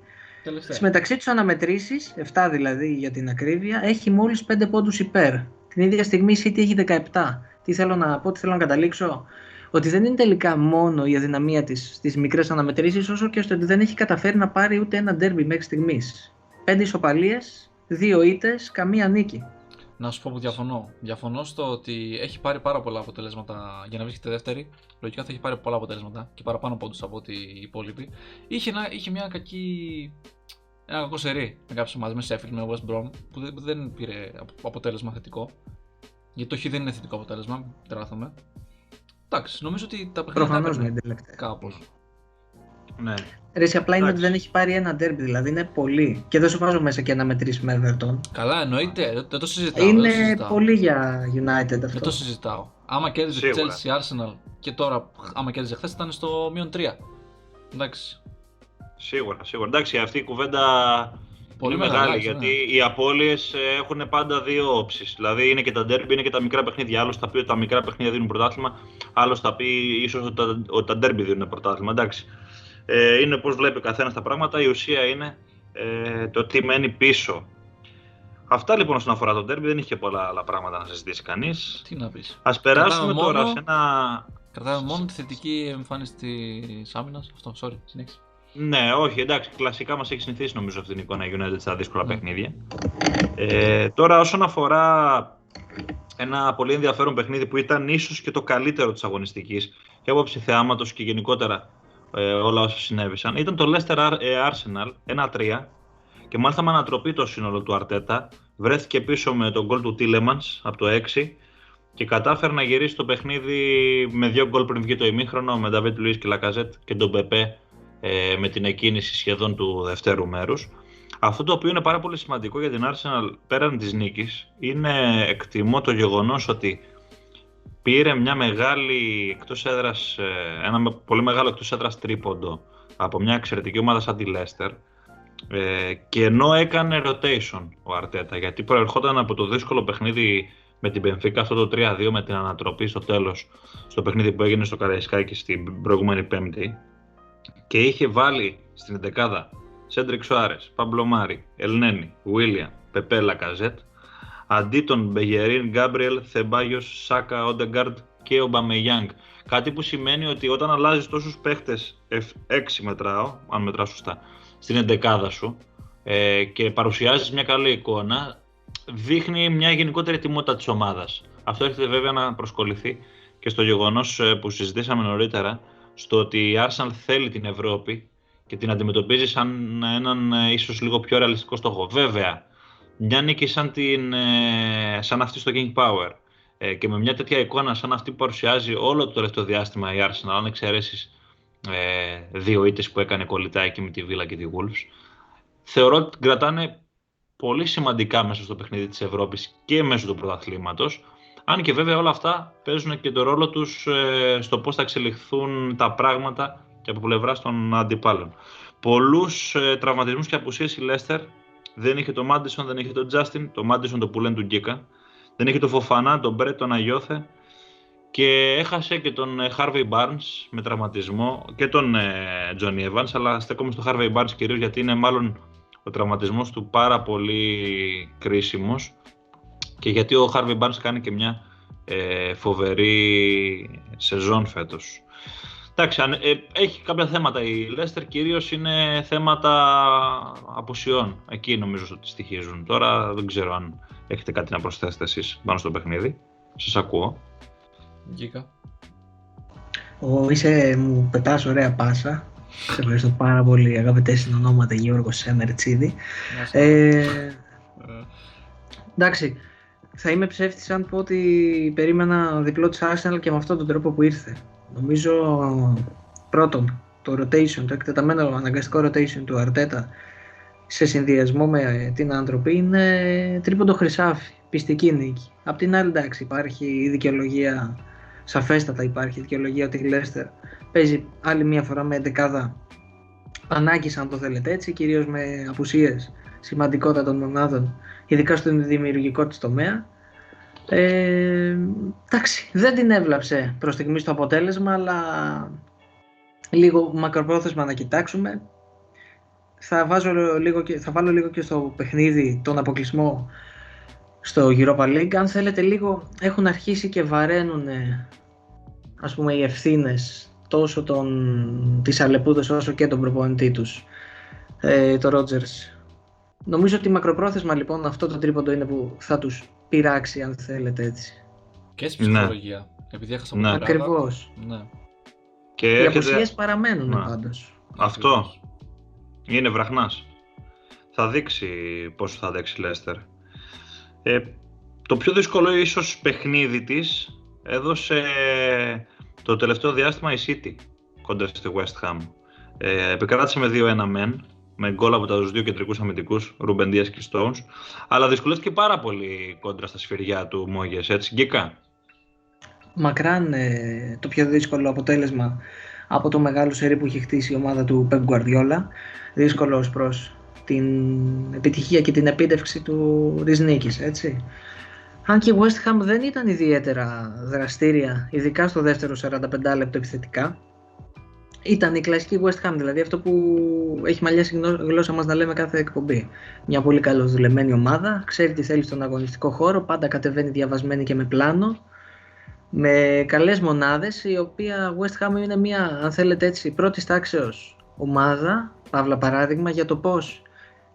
Τελευταία. στις μεταξύ τους αναμετρήσεις, 7 δηλαδή για την ακρίβεια, έχει μόλις 5 πόντους υπέρ. Την ίδια στιγμή η City έχει 17. Τι θέλω να πω, τι θέλω να καταλήξω; Ότι δεν είναι τελικά μόνο η αδυναμία της στις μικρές αναμετρήσεις, όσο και στο ότι δεν έχει καταφέρει να πάρει ούτε ένα ντέρμπι μέχρι στιγμής. 5 ισοπαλίες, 2 ήττες, καμία νίκη. Να σου πω που διαφωνώ. Διαφωνώ στο ότι έχει πάρει πάρα πολλά αποτελέσματα για να βρίσκεται δεύτερη. Λογικά θα έχει πάρει πολλά αποτελέσματα και παραπάνω πόντους από ότι οι υπόλοιποι. Είχε, ένα, είχε μια κακή. Ένα κακό σερί με κάποιε ομάδες, με Sheffield, με West Brom, που δεν, που δεν πήρε απο- αποτέλεσμα θετικό. Γιατί το χ δεν είναι θετικό αποτέλεσμα, μην τράθομαι. Εντάξει, νομίζω ότι τα παιχνίδια τα Προφανώς ναι, έπαιρνε τελευταία. κάπως. Ναι. Ρε, εσύ απλά είναι ότι Εντάξει. δεν έχει πάρει ένα ντέρμπι, δηλαδή είναι πολύ. Και δεν σου βάζω μέσα και ένα μετρήσει με Everton. Καλά, εννοείται, δεν, δεν το συζητάω. δεν το Είναι συζητάω. πολύ για United Δεν αυτό. το συζητάω. Άμα κέρδιζε Σίγουρα. Chelsea, Arsenal και τώρα, άμα κέρδιζε χθες, ήταν στο μείον 3. Εντάξει. Σίγουρα, σίγουρα. Εντάξει, αυτή η κουβέντα Πολύ είναι μεγάλη, μεγάλη, ναι. γιατί οι απώλειες έχουν πάντα δύο όψεις. Δηλαδή είναι και τα ντέρμπι, είναι και τα μικρά παιχνίδια. Άλλος θα πει ότι τα μικρά παιχνίδια δίνουν πρωτάθλημα, άλλος θα πει ίσως ότι τα, ότι τα ντέρμπι δίνουν πρωτάθλημα. Εντάξει. Ε, είναι πώς βλέπει ο καθένας τα πράγματα. Η ουσία είναι ε, το τι μένει πίσω. Αυτά λοιπόν όσον αφορά το ντέρμπι, δεν είχε και πολλά άλλα πράγματα να συζητήσει κανείς. Τι να πεις. Α περάσουμε Κρατάμε τώρα μόνο- σε ένα. Κρατάμε μόνο τη θετική εμφάνιση της άμυνας. Αυτό, sorry, συνέχισε. Ναι, όχι, εντάξει, κλασικά μας έχει συνηθίσει νομίζω αυτή την εικόνα η United στα δύσκολα Ναι. παιχνίδια. Ε, τώρα όσον αφορά ένα πολύ ενδιαφέρον παιχνίδι που ήταν ίσως και το καλύτερο της αγωνιστικής και άποψη θεάματος και γενικότερα ε, όλα όσα συνέβησαν, ήταν το Leicester Ar- ε, Arsenal 1-3 και μάλιστα με ανατροπή το σύνολο του Αρτέτα. Βρέθηκε πίσω με τον γκολ του Τίλεμανς από το 6 και κατάφερε να γυρίσει το παιχνίδι με δύο γκολ πριν βγει το ημίχρονο με David Luiz και Λακαζέτ και τον Πεπέ ε, με την εκκίνηση σχεδόν του δευτέρου μέρους. Αυτό το οποίο είναι πάρα πολύ σημαντικό για την Arsenal πέραν της νίκης είναι εκτιμώ το γεγονός ότι πήρε μια μεγάλη εκτός έδρας, ε, ένα με- πολύ μεγάλο εκτός έδρας τρίποντο από μια εξαιρετική ομάδα σαν τη Leicester ε, και ενώ έκανε rotation ο Αρτέτα γιατί προερχόταν από το δύσκολο παιχνίδι με την Benfica αυτό το 3-2 με την ανατροπή στο τέλος στο παιχνίδι που έγινε στο Καραϊσκάκη στην προηγούμενη Πέμπτη και είχε βάλει στην εντεκάδα Σέντρικ Σουάρες, Παμπλο Μάρι, Ελνένη, Γουίλιαν, Πεπέ Λακαζέτ, αντί των Μπεγερίν, Γκάμπριελ, Θεμπάγιος, Σάκα, Όντεγκαρντ και Ομπαμεγιάνγκ. Κάτι που σημαίνει ότι όταν αλλάζεις τόσους παίχτες, 6 μετράω, αν μετράω σωστά, στην εντεκάδα σου ε, και παρουσιάζεις μια καλή εικόνα, δείχνει μια γενικότερη ετοιμότητα της ομάδας. Αυτό έρχεται βέβαια να προσκολληθεί και στο γεγονός που συζητήσαμε νωρίτερα, στο ότι η Arsenal θέλει την Ευρώπη και την αντιμετωπίζει σαν έναν ε, ίσως λίγο πιο ρεαλιστικό στόχο. Βέβαια, μια νίκη σαν, την, ε, σαν αυτή στο King Power ε, και με μια τέτοια εικόνα σαν αυτή που παρουσιάζει όλο το τελευταίο διάστημα η Arsenal, αν εξαιρέσεις ε, δύο ήττες που έκανε κολλητά εκεί με τη Villa και τη Wolves, θεωρώ ότι την κρατάνε πολύ σημαντικά μέσα στο παιχνίδι της Ευρώπης και μέσω του πρωταθλήματος, αν και βέβαια όλα αυτά παίζουν και το ρόλο τους ε, στο πώς θα εξελιχθούν τα πράγματα και από πλευράς των αντιπάλων. Πολλούς ε, τραυματισμούς και απουσίες η Λέστερ. Δεν είχε το Μάντισον, δεν είχε τον Τζάστιν, το Μάντισον το που λένε του Γκίκα. Δεν είχε το Φοφανά, τον Μπρέτ, τον Αγιώθε. Και έχασε και τον Χάρβεϊ Barnes με τραυματισμό και τον Τζόνι Evans. Αλλά στέκομαι στο Χάρβεϊ Barnes κυρίως γιατί είναι μάλλον ο τραυματισμός του πάρα πολύ κρίσιμος. Και γιατί ο Χάρβεϊ Barnes κάνει και μια ε, φοβερή σεζόν φέτος. Εντάξει, αν- ε, έχει κάποια θέματα η Λέστερ, κυρίως είναι θέματα απουσιών. Εκεί νομίζω ότι στοιχίζουν. Τώρα δεν ξέρω αν έχετε κάτι να προσθέσετε εσείς πάνω στο παιχνίδι. Σας ακούω. Γκίκα. Ο, είσαι, μου πετάς ωραία πάσα. Σε ευχαριστώ πάρα πολύ αγαπητέ συνονόματα Γιώργο Σέμερτσίδη. Να σε- Ε, ε, εντάξει, θα είμαι ψεύτης αν πω ότι περίμενα διπλός της Arsenal και με αυτόν τον τρόπο που ήρθε. Νομίζω πρώτον το rotation, το εκτεταμένο αναγκαστικό rotation του Αρτέτα σε συνδυασμό με την άνθρωποι είναι τρίποντο χρυσάφι, πιστική νίκη. Απ' την άλλη εντάξει υπάρχει η δικαιολογία, σαφέστατα υπάρχει η δικαιολογία ότι η Leicester παίζει άλλη μία φορά με δεκάδα ανάγκης αν το θέλετε έτσι, κυρίως με απουσίες σημαντικότατων μονάδων, ειδικά στον δημιουργικό της τομέα. Ε, εντάξει, δεν την έβλαψε προς στιγμή το αποτέλεσμα, αλλά λίγο μακροπρόθεσμα να κοιτάξουμε. Θα, βάζω λίγο και, θα βάλω λίγο και στο παιχνίδι τον αποκλεισμό στο Europa League. Αν θέλετε λίγο έχουν αρχίσει και βαραίνουν ας πούμε οι ευθύνες τόσο τον, της Αλεπούδος όσο και τον προπονητή τους, ε, το Rogers. Νομίζω ότι μακροπρόθεσμα λοιπόν αυτό το τρίποντο είναι που θα τους πειράξει αν θέλετε έτσι. Και στην ψυχολογία. Ναι. Επειδή έχασα ναι. Ακριβώς. Ναι. Και Οι έρχεται... παραμένουν ναι. πάντως. Αυτό. Είναι βραχνάς. Θα δείξει πόσο θα δέξει η Λέστερ. Ε, το πιο δύσκολο ίσως παιχνίδι της έδωσε το τελευταίο διάστημα η City κοντά στη West Ham. Ε, επικράτησε με 2-1 μεν, με γκολ από τους δύο κεντρικούς αμυντικούς, Ρούμπεν Δίας και Stones, αλλά δυσκολεύτηκε πάρα πολύ κόντρα στα σφυριά του Μόγε, έτσι, γκικά. Μακράν ε, το πιο δύσκολο αποτέλεσμα από το μεγάλο σερί που έχει χτίσει η ομάδα του Pep Guardiola. Δύσκολος προς την επιτυχία και την επίτευξη του Ριζνίκη, έτσι. Αν και η West Ham δεν ήταν ιδιαίτερα δραστήρια, ειδικά στο δεύτερο 45 λεπτό επιθετικά, ήταν η κλασική West Ham, δηλαδή αυτό που έχει μαλλιάσει η γλώσσα μας να λέμε κάθε εκπομπή. Μια πολύ καλοδουλεμένη ομάδα, ξέρει τι θέλει στον αγωνιστικό χώρο, πάντα κατεβαίνει διαβασμένη και με πλάνο, με καλές μονάδες, η οποία West Ham είναι μια, αν θέλετε έτσι, πρώτης τάξεως ομάδα, παύλα παράδειγμα, για το πώς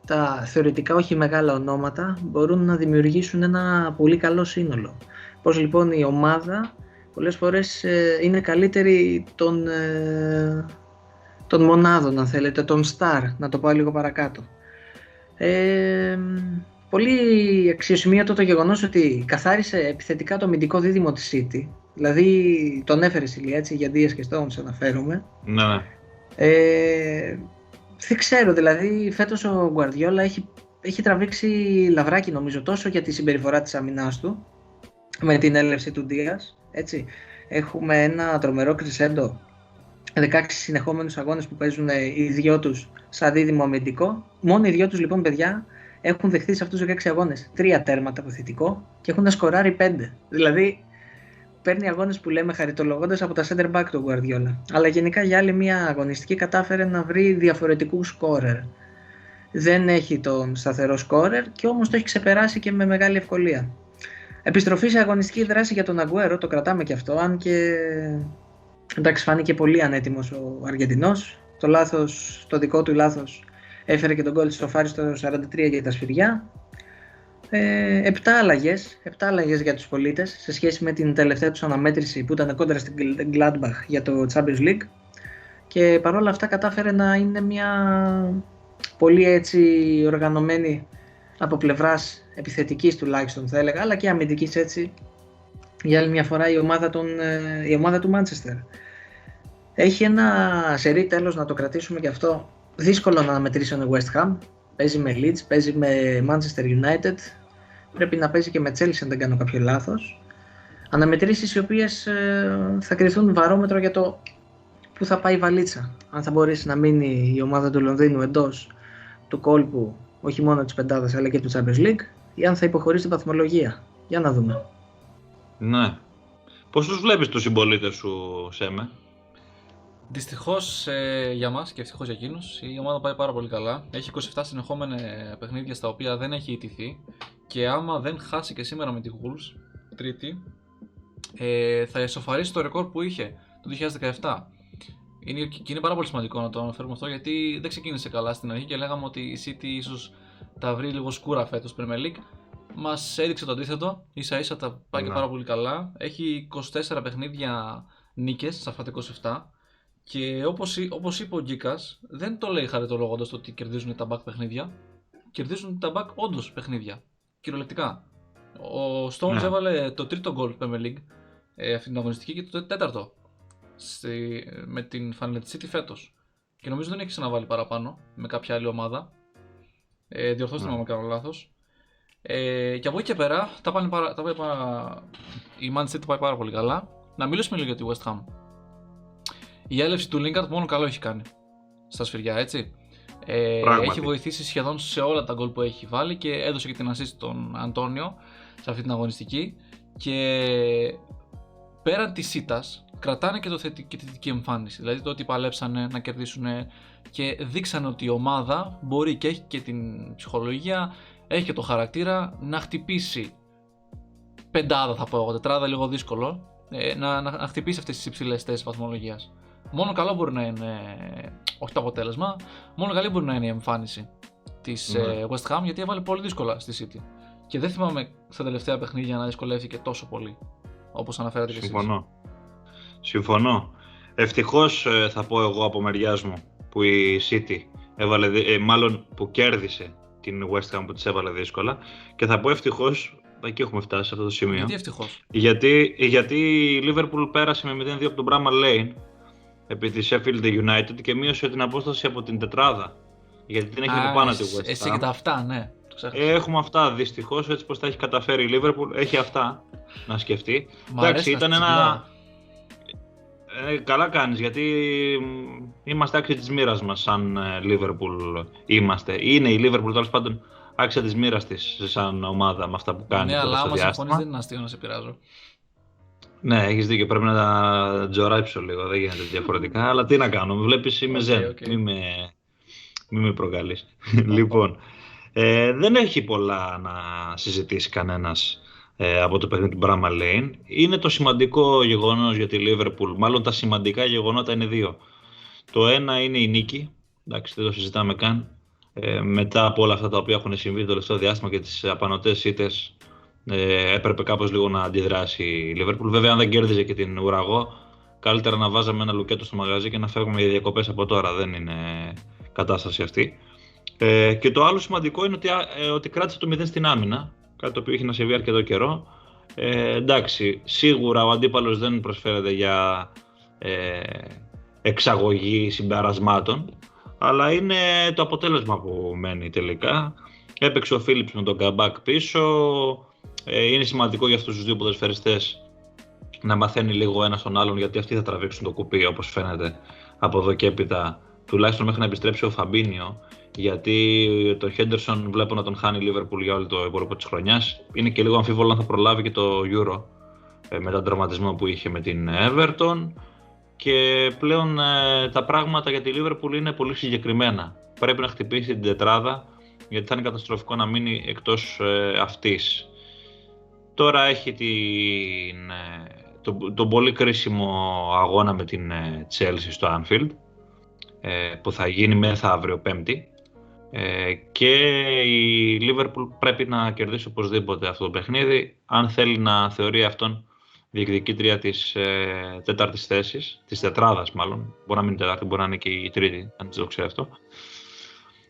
τα θεωρητικά όχι μεγάλα ονόματα μπορούν να δημιουργήσουν ένα πολύ καλό σύνολο. Πώς λοιπόν η ομάδα πολλές φορές ε, είναι καλύτερη των, ε, των μονάδων αν θέλετε, των star, να το πάω λίγο παρακάτω. Ε, πολύ αξιοσημείωτο το γεγονός ότι καθάρισε επιθετικά το αμυντικό δίδυμο της City, δηλαδή τον έφερε Σιλία έτσι για Δίας και Stones αναφέρομαι. Ναι. Ε, δεν ξέρω, δηλαδή φέτος ο Guardiola έχει, έχει τραβήξει λαβράκι νομίζω τόσο για τη συμπεριφορά της αμυνάς του με την έλευση του Δίας, έτσι. Έχουμε ένα τρομερό κρυσέντο 16 συνεχόμενους αγώνες που παίζουν οι δυο τους σαν δίδυμο αμυντικό. Μόνο οι δυο τους λοιπόν παιδιά έχουν δεχθεί σε αυτούς τους 16 αγώνες τρία τέρματα από και έχουν σκοράρει πέντε. Δηλαδή παίρνει αγώνες που λέμε χαριτολογώντας από τα center back του Guardiola. Αλλά γενικά για άλλη μια αγωνιστική κατάφερε να βρει διαφορετικούς σκόρερ. Δεν έχει τον σταθερό σκόρερ και όμως το έχει ξεπεράσει και με μεγάλη ευκολία. Επιστροφή σε αγωνιστική δράση για τον Αγκουέρο, το κρατάμε και αυτό, αν και εντάξει φάνηκε πολύ ανέτοιμος ο Αργεντινός. Το λάθος, το δικό του λάθος έφερε και τον κόλλη στο φάρι στο 43 για τα σφυριά. Ε, επτά αλλαγές επτά αλλαγές για τους πολίτες σε σχέση με την τελευταία τους αναμέτρηση που ήταν κόντρα στην Gladbach για το Champions League και παρόλα αυτά κατάφερε να είναι μια πολύ έτσι οργανωμένη από πλευράς επιθετικής τουλάχιστον θα έλεγα, αλλά και αμυντικής έτσι. Για άλλη μια φορά η ομάδα, των, ε, η ομάδα του Manchester. Έχει ένα σερί τέλος να το κρατήσουμε και αυτό. Δύσκολο να αναμετρήσει ο West Ham. Παίζει με Leeds, παίζει με Manchester United. Πρέπει να παίζει και με Chelsea αν δεν κάνω κάποιο λάθος. Αναμετρήσεις οι οποίες ε, θα κρυθούν βαρόμετρο για το που θα πάει η βαλίτσα. Αν θα μπορέσει να μείνει η ομάδα του Λονδίνου εντός του κόλπου όχι μόνο της πεντάδας αλλά και του Champions League, ή αν θα υποχωρήσει την βαθμολογία. Για να δούμε. Ναι. Πώ του βλέπεις τους συμπολίτες σου, Σέμε; Δυστυχώς ε, για μας και ευτυχώς για εκείνους, η ομάδα πάει πάρα πολύ καλά. Έχει 27 συνεχόμενα παιχνίδια στα οποία δεν έχει ιτηθεί και άμα δεν χάσει και σήμερα με τη Wolves, τρίτη, ε, θα εσωφαρίσει το ρεκόρ που είχε το 2017. Είναι, και είναι πάρα πολύ σημαντικό να το αναφέρουμε αυτό γιατί δεν ξεκίνησε καλά στην αρχή και λέγαμε ότι η City ίσως τα βρει λίγο σκούρα φέτος Premier League. Μας έδειξε το αντίθετο. σα ίσα τα πάει και ναι. πάρα πολύ καλά. Έχει 24 παιχνίδια νίκες σε αυτά τα 27. Και όπως όπως είπε ο Γκίκας, δεν το λέει χαριτολογώντας το ότι κερδίζουν τα back παιχνίδια. Κερδίζουν τα back όντως παιχνίδια. Κυριολεκτικά. Ο Stones Ναι. έβαλε το τρίτο γκολ του Premier League ε, αυτή την αγωνιστική και το τέταρτο στη, με την Final City φέτος. Και νομίζω δεν έχει ξαναβάλει παραπάνω με κάποια άλλη ομάδα. Ε, διορθώστε με Ναι. αν κάνω λάθος. Ε, και από εκεί και πέρα τα πάνε πάρα, τα πάει πάρα, η Man City πάει πάρα πολύ καλά. Να μιλήσουμε λίγο για τη West Ham. Η έλευση του Lingard μόνο καλό έχει κάνει στα σφυριά, έτσι. Ε, Πράγματι. έχει βοηθήσει σχεδόν σε όλα τα γκολ που έχει βάλει και έδωσε και την assist στον Αντώνιο σε αυτή την αγωνιστική. Και πέραν της ήττα, κρατάνε και, το θετι- και τη θετική εμφάνιση. Δηλαδή το ότι παλέψανε να κερδίσουν και δείξανε ότι η ομάδα μπορεί και έχει και την ψυχολογία, έχει και το χαρακτήρα να χτυπήσει πεντάδα θα πω εγώ, τετράδα λίγο δύσκολο, ε, να, να, να χτυπήσει αυτές τις υψηλές θέσεις βαθμολογίας. Μόνο καλό μπορεί να είναι, όχι το αποτέλεσμα, μόνο καλή μπορεί να είναι η εμφάνιση της Ναι. ε, West Ham γιατί έβαλε πολύ δύσκολα στη City. Και δεν θυμάμαι στα τελευταία παιχνίδια να δυσκολεύτηκε τόσο πολύ όπως αναφέρατε και εσείς. Συμφωνώ. Συμφωνώ. Ευτυχώς θα πω εγώ από μεριάς μου που η City έβαλε, δι- ε, μάλλον που κέρδισε την West Ham που της έβαλε δύσκολα. Και θα πω ευτυχώς, εκεί έχουμε φτάσει σε αυτό το σημείο. Γιατί ευτυχώς; Γιατί, γιατί η Liverpool πέρασε με 0-2 από τον Bramall Lane επί της Sheffield United και μείωσε την απόσταση από την τετράδα. Γιατί την έχει Α, από πάνω τη εσύ- West Εσύ Ham. και τα αυτά, ναι. Το ξέχασα. Έχουμε αυτά. Δυστυχώς έτσι πως τα έχει καταφέρει η Liverpool. Έχει αυτά να σκεφτεί. Μ' εντάξει, αρέσει να ήταν στην ένα- Ε, καλά κάνεις γιατί μ, είμαστε άξιοι της μοίρας μας σαν ε, Liverpool είμαστε. Είναι η Liverpool τέλος πάντων άξια της μοίρας της σαν ομάδα με αυτά που κάνει Ναι, τώρα αλλά στο άμα διάστημα. συμφωνείς δεν είναι αστείο να σε πειράζω. Ναι, έχεις δίκιο. Πρέπει να τα τζοράψω λίγο. Δεν γίνεται διαφορετικά. αλλά τι να κάνω. Με βλέπεις είμαι OK, zen. OK. Μη με, μη με προκαλείς. λοιπόν, ε, δεν έχει πολλά να συζητήσει κανένας ε, από το παιχνίδι του Bramall Lane. Είναι το σημαντικό γεγονός για τη Liverpool. Μάλλον τα σημαντικά γεγονότα είναι δύο. Το ένα είναι η νίκη. Εντάξει, δεν το συζητάμε καν. Ε, μετά από όλα αυτά τα οποία έχουν συμβεί το τελευταίο διάστημα και τις απανοτές ήττες ε, έπρεπε κάπως λίγο να αντιδράσει η Liverpool. Βέβαια, αν δεν κέρδιζε και την ουραγό, καλύτερα να βάζαμε ένα λουκέτο στο μαγαζί και να φεύγουμε για διακοπές από τώρα. Δεν είναι κατάσταση αυτή. Ε, και το άλλο σημαντικό είναι ότι, α, ε, ότι κράτησε το 0 στην άμυνα, κάτι το οποίο έχει να συμβεί αρκετό καιρό. Ε, εντάξει, σίγουρα ο αντίπαλος δεν προσφέρεται για ε, εξαγωγή συμπερασμάτων, αλλά είναι το αποτέλεσμα που μένει τελικά. Έπαιξε ο Φίλιπς με τον Καμπάκ πίσω. Ε, είναι σημαντικό για αυτούς τους δύο ποδοσφαιριστές να μαθαίνει λίγο ένα τον άλλον γιατί αυτοί θα τραβήξουν το κουπί όπως φαίνεται από εδώ και έπειτα τουλάχιστον μέχρι να επιστρέψει ο Φαμπίνιο γιατί το Χέντερσον βλέπω να τον χάνει η Liverpool για όλο το υπόλοιπο της χρονιάς. Είναι και λίγο αμφίβολο αν θα προλάβει και το Euro ε, μετά τον τραυματισμό που είχε με την Everton. Και πλέον ε, τα πράγματα για τη Liverpool είναι πολύ συγκεκριμένα. Πρέπει να χτυπήσει την τετράδα γιατί θα είναι καταστροφικό να μείνει εκτός ε, αυτής. Τώρα έχει την, ε, τον, τον πολύ κρίσιμο αγώνα με την ε, Chelsea στο Anfield ε, που θα γίνει μεθαύριο Πέμπτη ε, και η Liverpool πρέπει να κερδίσει οπωσδήποτε αυτό το παιχνίδι αν θέλει να θεωρεί αυτόν διεκδικήτρια της ε, τέταρτης θέσης, της τετράδας μάλλον, μπορεί να μην είναι τέταρτη, μπορεί να είναι και η τρίτη, αν το ξέρει αυτό.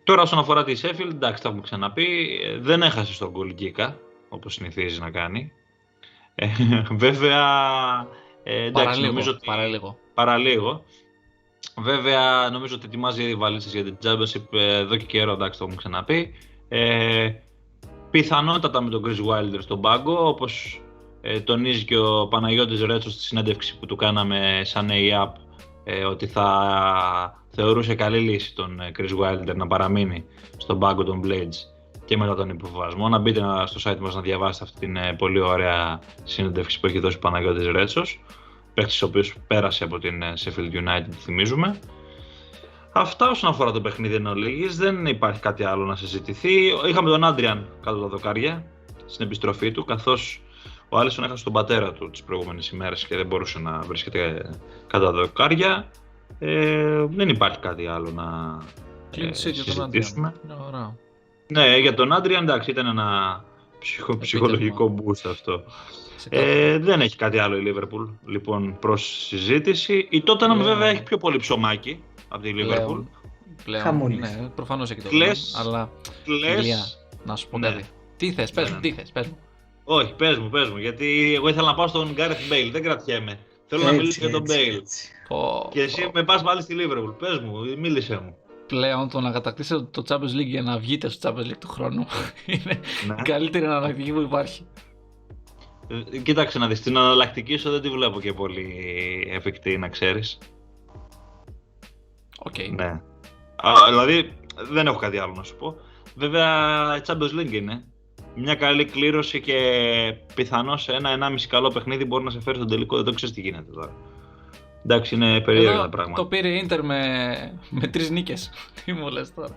Τώρα όσον αφορά τη Sheffield, εντάξει, τα έχουμε ξαναπεί, ε, δεν έχασε στον γκολ Γκίκα, όπως συνηθίζει να κάνει. Ε, βέβαια, ε, εντάξει, Παραλίγο, νομίζω ότι... παραλίγο. Παραλίγο. Βέβαια, νομίζω ότι ετοιμάζει ήδη βαλίτσες για την Championship ε, εδώ και καιρό, εντάξει, το έχουμε ξαναπεί. Ε, πιθανότατα με τον Chris Wilder στον πάγκο, όπως ε, τονίζει και ο Παναγιώτης Ρέτσος στη συνέντευξη που του κάναμε σαν A-Up, ε, ότι θα θεωρούσε καλή λύση τον ε, Chris Wilder να παραμείνει στον πάγκο των Blades και μετά τον υποβασμό. Να μπείτε να- στο site μας να διαβάσετε αυτή την ε, πολύ ωραία συνέντευξη που έχει δώσει ο Παναγιώτης Ρέτσος παίκτης ο οποίος πέρασε από την ε, Sheffield United, θυμίζουμε. Αυτά όσον αφορά το παιχνίδι εν ολίγης, δεν υπάρχει κάτι άλλο να συζητηθεί. Είχαμε τον Άντριαν κάτω τα δοκάρια στην επιστροφή του, καθώς ο Άλισον έχασε τον πατέρα του τις προηγούμενες ημέρες και δεν μπορούσε να βρίσκεται κάτω τα δοκάρια. Ε, δεν υπάρχει κάτι άλλο να Clean ε, sheet για τον συζητήσουμε. Άντριαν. Είναι Ωραία. Ναι, για τον Άντριαν εντάξει ήταν ένα ψυχο, ψυχολογικό boost αυτό. Σε κάθε- Ε, δεν έχει κάτι άλλο η Liverpool λοιπόν προς συζήτηση. Η Tottenham Πλέον. βέβαια έχει πιο πολύ ψωμάκι από τη Liverpool. Πλέον. Πλέον. Χαμούλης. Ναι, προφανώς έχει το Κλαις. πλέον, αλλά Λες, Ηλία, να σου πω Ναι. κάτι. Τι θες, πες Ναι, μου, ναι. τι θες, πες μου. Όχι, πες μου, πες μου, γιατί εγώ ήθελα να πάω στον Gareth Bale, δεν κρατιέμαι. Θέλω να μιλήσω για τον Bale. Πω, Και εσύ πω. με πας πάλι στη Liverpool. Πες μου, μίλησε μου. Πλέον το να κατακτήσετε το Champions League για να βγείτε στο Champions League του χρόνου είναι Ναι. η καλύτερη εναλλακτική που υπάρχει. Ε, Κοίταξε να δεις, την εναλλακτική σου δεν τη βλέπω και πολύ εφικτή, να ξέρεις. Οκ. Ναι. Α, δηλαδή, δεν έχω κάτι άλλο να σου πω. Βέβαια, η Champions League είναι. Μια καλή κλήρωση και πιθανώς ένα-ενάμιση καλό παιχνίδι μπορεί να σε φέρει στον τελικό. Δεν το ξέρεις τι γίνεται τώρα. Εντάξει, είναι περίεργα Εδώ τα πράγματα. το πήρε η Ίντερ με, με τρεις νίκες. Τι μου λες τώρα.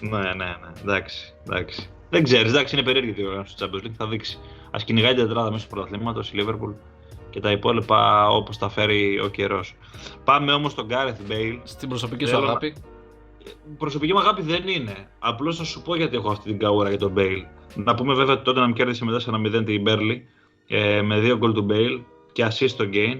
Ναι, ναι, ναι. Εντάξει, εντάξει. Δεν ξέρεις, εντάξει, είναι περίεργη η διοργάνωση του Champions League. Θα δείξει. Α κυνηγάει την τετράδα μέσω του πρωταθλήματος η Liverpool και τα υπόλοιπα όπως τα φέρει ο καιρός. Πάμε όμως στον Gareth Bale. Στην προσωπική σου Θέλω να- αγάπη. Προσωπική μου αγάπη δεν είναι. Απλώς θα σου πω γιατί έχω αυτή την καούρα για τον Bale. Να πούμε βέβαια ότι τότε να με κέρδισε με 4-0 την Burnley ε, με δύο γκολ του Bale και assist το Gain.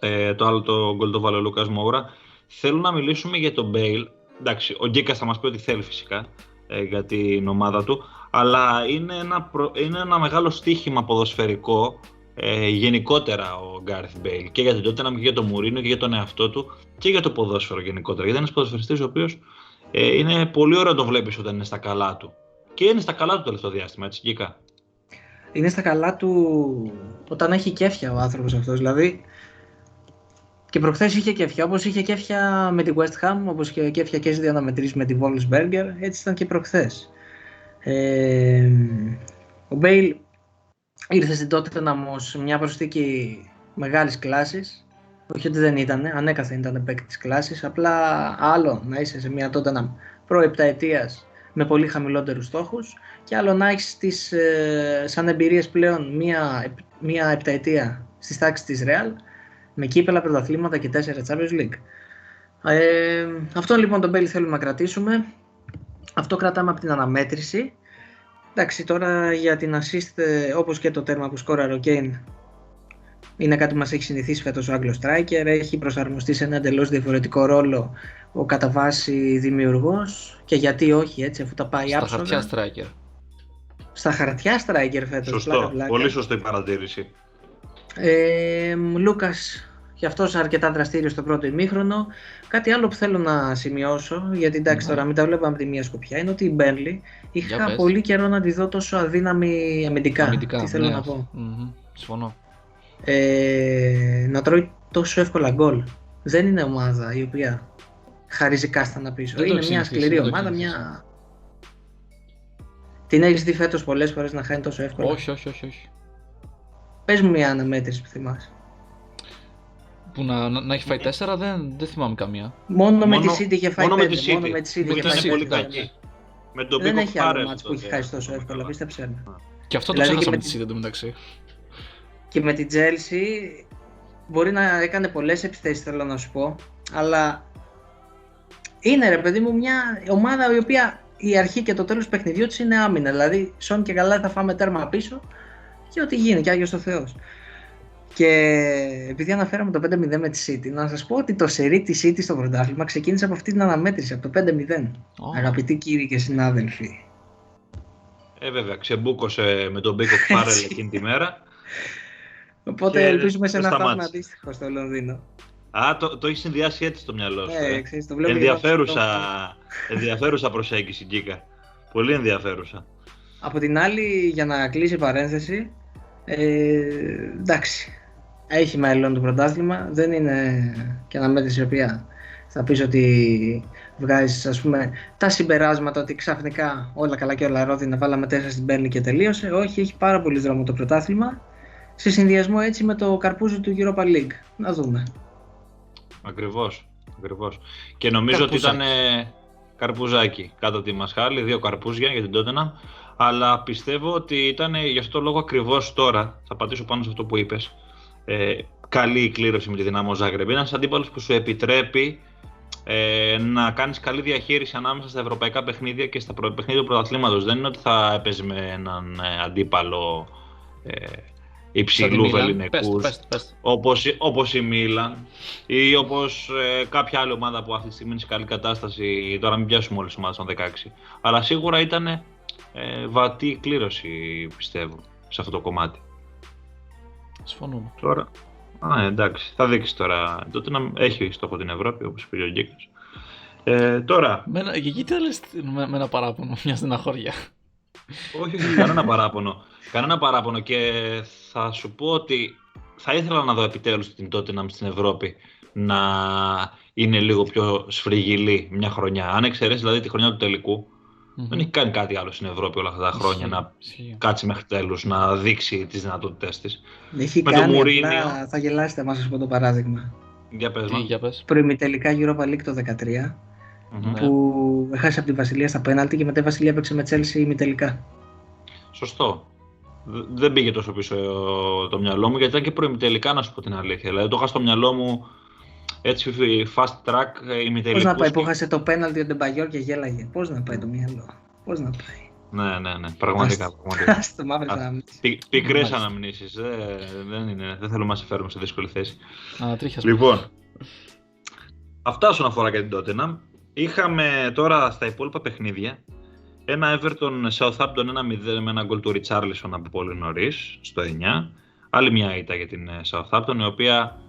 Ε, το άλλο το γκολ το βάλε ο Λούκας Μόουρα. Θέλω να μιλήσουμε για τον Bale. Εντάξει, ο Γκίκα θα μας πει ότι θέλει φυσικά ε, για την ομάδα του. Αλλά είναι ένα, προ- είναι ένα μεγάλο στίχημα ποδοσφαιρικό ε, γενικότερα ο Gareth Bale και για την Tottenham και για τον Μουρίνο και για τον εαυτό του και για το ποδόσφαιρο γενικότερα. Γιατί είναι ένας ποδοσφαιριστής ο οποίος ε, είναι πολύ ωραίο να τον βλέπεις όταν είναι στα καλά του. Και είναι στα καλά του το τελευταίο διάστημα, έτσι, Γκίκα. Είναι στα καλά του όταν έχει κέφια ο άνθρωπος αυτός. Δηλαδή και προχθές είχε κέφια, όπως είχε κέφια με τη West Ham, όπως είχε κέφια και στις δύο αναμετρήσεις με τη Wolfsberger, έτσι ήταν και προχθές. Ε, ο Μπέιλ ήρθε στην Tottenham ως μια προσθήκη μεγάλης κλάσης. Όχι ότι δεν ήταν, ανέκαθεν ήταν παίκτη της κλάσης, απλά άλλο να είσαι σε μια Tottenham προ επταετίας με πολύ χαμηλότερους στόχους και άλλο να έχεις τις, ε, σαν εμπειρίες πλέον μία, επ- μία επταετία στις τάξεις της Real με κύπελα, πρωταθλήματα και τέσσερα Champions League. Ε, αυτό λοιπόν τον Μπέλη θέλουμε να κρατήσουμε. Αυτό κρατάμε από την αναμέτρηση. Εντάξει, τώρα για την assist, ε, όπως και το τέρμα που σκόραρε ο Κέιν, είναι κάτι που μας έχει συνηθίσει φέτος ο Άγγλος Striker. Έχει προσαρμοστεί σε ένα εντελώς διαφορετικό ρόλο ο κατά βάση δημιουργός και γιατί όχι έτσι αφού τα πάει Στα άψογα. χαρτιά striker. Στα χαρτιά striker φέτος. Σωστό. πλάκα, πλάκα. Πολύ σωστή η παρατήρηση. Ε, Λούκας και αυτός αρκετά δραστήριος στο πρώτο ημίχρονο. Κάτι άλλο που θέλω να σημειώσω, γιατί εντάξει Ναι. τώρα μην τα βλέπαμε από τη μία σκοπιά, είναι ότι η Μπέρλι είχα πες. πολύ καιρό να τη δω τόσο αδύναμη αμυντικά. Αμυντικά, Τι θέλω ναι. να πω. Μμμ, Συμφωνώ. Ε, να τρώει τόσο εύκολα γκολ. Δεν είναι ομάδα η οποία χαρίζει κάστανα πίσω. Δεν το είναι έχει μια συνηθίσει, σκληρή δεν το ομάδα, έχει μια... Την έχεις δει φέτος πολλές φορές να χάνει τόσο εύκολα; Όχι, όχι, όχι, όχι. Πες μου μια αναμέτρηση που θυμάσαι. Που να, να, να έχει φάει τέσσερα δεν, δεν θυμάμαι καμία. Μόνο, με Μόνο- τη City είχε φάει μόνο με πέντε. τη City. Μόνο με τη City Με είχε τη φάει City. Ήταν πολύ πέντε, κακή. ναι. Με τον Δεν Πίκο έχει άλλο Φάρελ μάτς που τότε, έχει χάσει τόσο θυμάμαι εύκολα, καλά. πίστεψέ με. Και αυτό το Δηλαδή ξέχασα και με με τη City εντωμεταξύ. Και με την Chelsea μπορεί να έκανε πολλές επιθέσεις θέλω να σου πω, αλλά είναι ρε παιδί μου μια ομάδα η οποία η αρχή και το τέλος του παιχνιδιού της είναι άμυνα. Δηλαδή, σόν και καλά θα φάμε τέρμα πίσω και ό,τι γίνει, και Άγιος ο Θεός. Και επειδή αναφέραμε το 5-0 με τη City, να σας πω ότι το σερί της City στο πρωτάθλημα ξεκίνησε από αυτή την αναμέτρηση, από το 5-0. Ω, Αγαπητοί κύριοι και συνάδελφοι. Ε, βέβαια, ξεμπούκωσε με τον Πίκο Φάρελ Έτσι. εκείνη τη μέρα. Οπότε Και ελπίζουμε σε δεν ένα στάθμα σταμάτησε. αντίστοιχο στο Λονδίνο. Α, το, το έχεις συνδυάσει έτσι στο μυαλό σου. Ναι, ε. ξέρεις, το βλέπω ενδιαφέρουσα, και ενδιαφέρουσα προσέγγιση, Γκίκα. Πολύ ενδιαφέρουσα. Από την άλλη, για να κλείσει η παρένθεση, ε, εντάξει, έχει μέλλον το πρωτάθλημα. Δεν είναι και αναμέτρηση η οποία θα πεις ότι βγάζεις ας πούμε τα συμπεράσματα ότι ξαφνικά όλα καλά και όλα ρόδινα βάλαμε τέσσερα στην Πέρνη και τελείωσε. Όχι, έχει πάρα πολύ δρόμο το πρωτάθλημα. Σε συνδυασμό έτσι με το καρπούζι του Europa League. Να δούμε. Ακριβώς, ακριβώς. Και νομίζω ότι ήταν Καρπουζάκι. ε, καρπουζάκι κάτω από τη μασχάλη, δύο καρπούζια για την Τότενα. Αλλά πιστεύω ότι ήταν ε, γι' αυτό το λόγο ακριβώς τώρα, θα πατήσω πάνω σε αυτό που είπες, ε, καλή η κλήρωση με τη Δυνάμω Ζάγκρεπ. Είναι ένας αντίπαλος που σου επιτρέπει ε, να κάνεις καλή διαχείριση ανάμεσα στα ευρωπαϊκά παιχνίδια και στα προ- παιχνίδια του πρωταθλήματος. Δεν είναι ότι θα έπαιζε με έναν ε, αντίπαλο ε, σαν τη υψηλού Μίλαν. βεληνικούς Πες, πες, πες. όπως, όπως η Μίλαν ή όπως ε, κάποια άλλη ομάδα που αυτή τη στιγμή είναι σε καλή κατάσταση, τώρα μην πιάσουμε όλες τις ομάδες των 16. Αλλά σίγουρα ήταν ε, βατή κλήρωση πιστεύω σε αυτό το κομμάτι. Συμφωνούμε. Τώρα, α, εντάξει, θα δείξεις τώρα. Τότε να έχει στόχο την Ευρώπη, όπως είπε ο Γκίκλος. Ε, τώρα, Με ένα, γιατί δεν λες με, με ένα παράπονο, μια στεναχώρια. όχι, όχι, κανένα παράπονο. Κανένα παράπονο και θα σου πω ότι θα ήθελα να δω επιτέλους την Tottenham στην Ευρώπη να είναι λίγο πιο σφριγγυλή μια χρονιά. Αν εξαιρέσεις δηλαδή τη χρονιά του τελικού, δεν έχει κάνει κάτι άλλο στην Ευρώπη όλα αυτά τα χρόνια να Ισχύει. κάτσει μέχρι τέλους, να δείξει τις δυνατότητές της. Έχει Με το κάνει, Μουρίνιο. απλά, θα γελάσετε να σας πω το παράδειγμα. Για πες Τι, μας. για πες. Προημιτελικά Europa League το 2013, Μμμ. Ναι. που έχασε από τη Βασιλεία στα πέναλτι και μετά η Βασιλεία έπαιξε με Chelsea ημιτελικά. Σωστό. Δ- Δεν πήγε τόσο πίσω ε, το μυαλό μου γιατί ήταν και προημιτελικά να σου πω την αλήθεια. Δηλαδή το είχα στο μυαλό μου έτσι fast track ε, ημιτελικούς. Πώς να πάει και- που έχασε το πέναλτι ο Ντεμπαγιόρ και γέλαγε. Πώς να πάει το μυαλό. Πώς να πάει. Ναι, ναι, ναι. Πραγματικά. Άστο. πραγματικά. Άστο μαύρες Ας- αναμνήσεις. Πι- Πικρές Μάλιστα. αναμνήσεις. Δεν, δεν, είναι, δεν θέλουμε να σε φέρουμε σε δύσκολη θέση. Ανατρίχιας. Λοιπόν, αυτά όσον αφορά και την Tottenham. Είχαμε τώρα στα υπόλοιπα παιχνίδια ένα Everton Southampton 1-0 με ένα γκολ του Richarlison από πολύ νωρίς στο 9. Άλλη μια ήττα για την ε, Southampton η οποία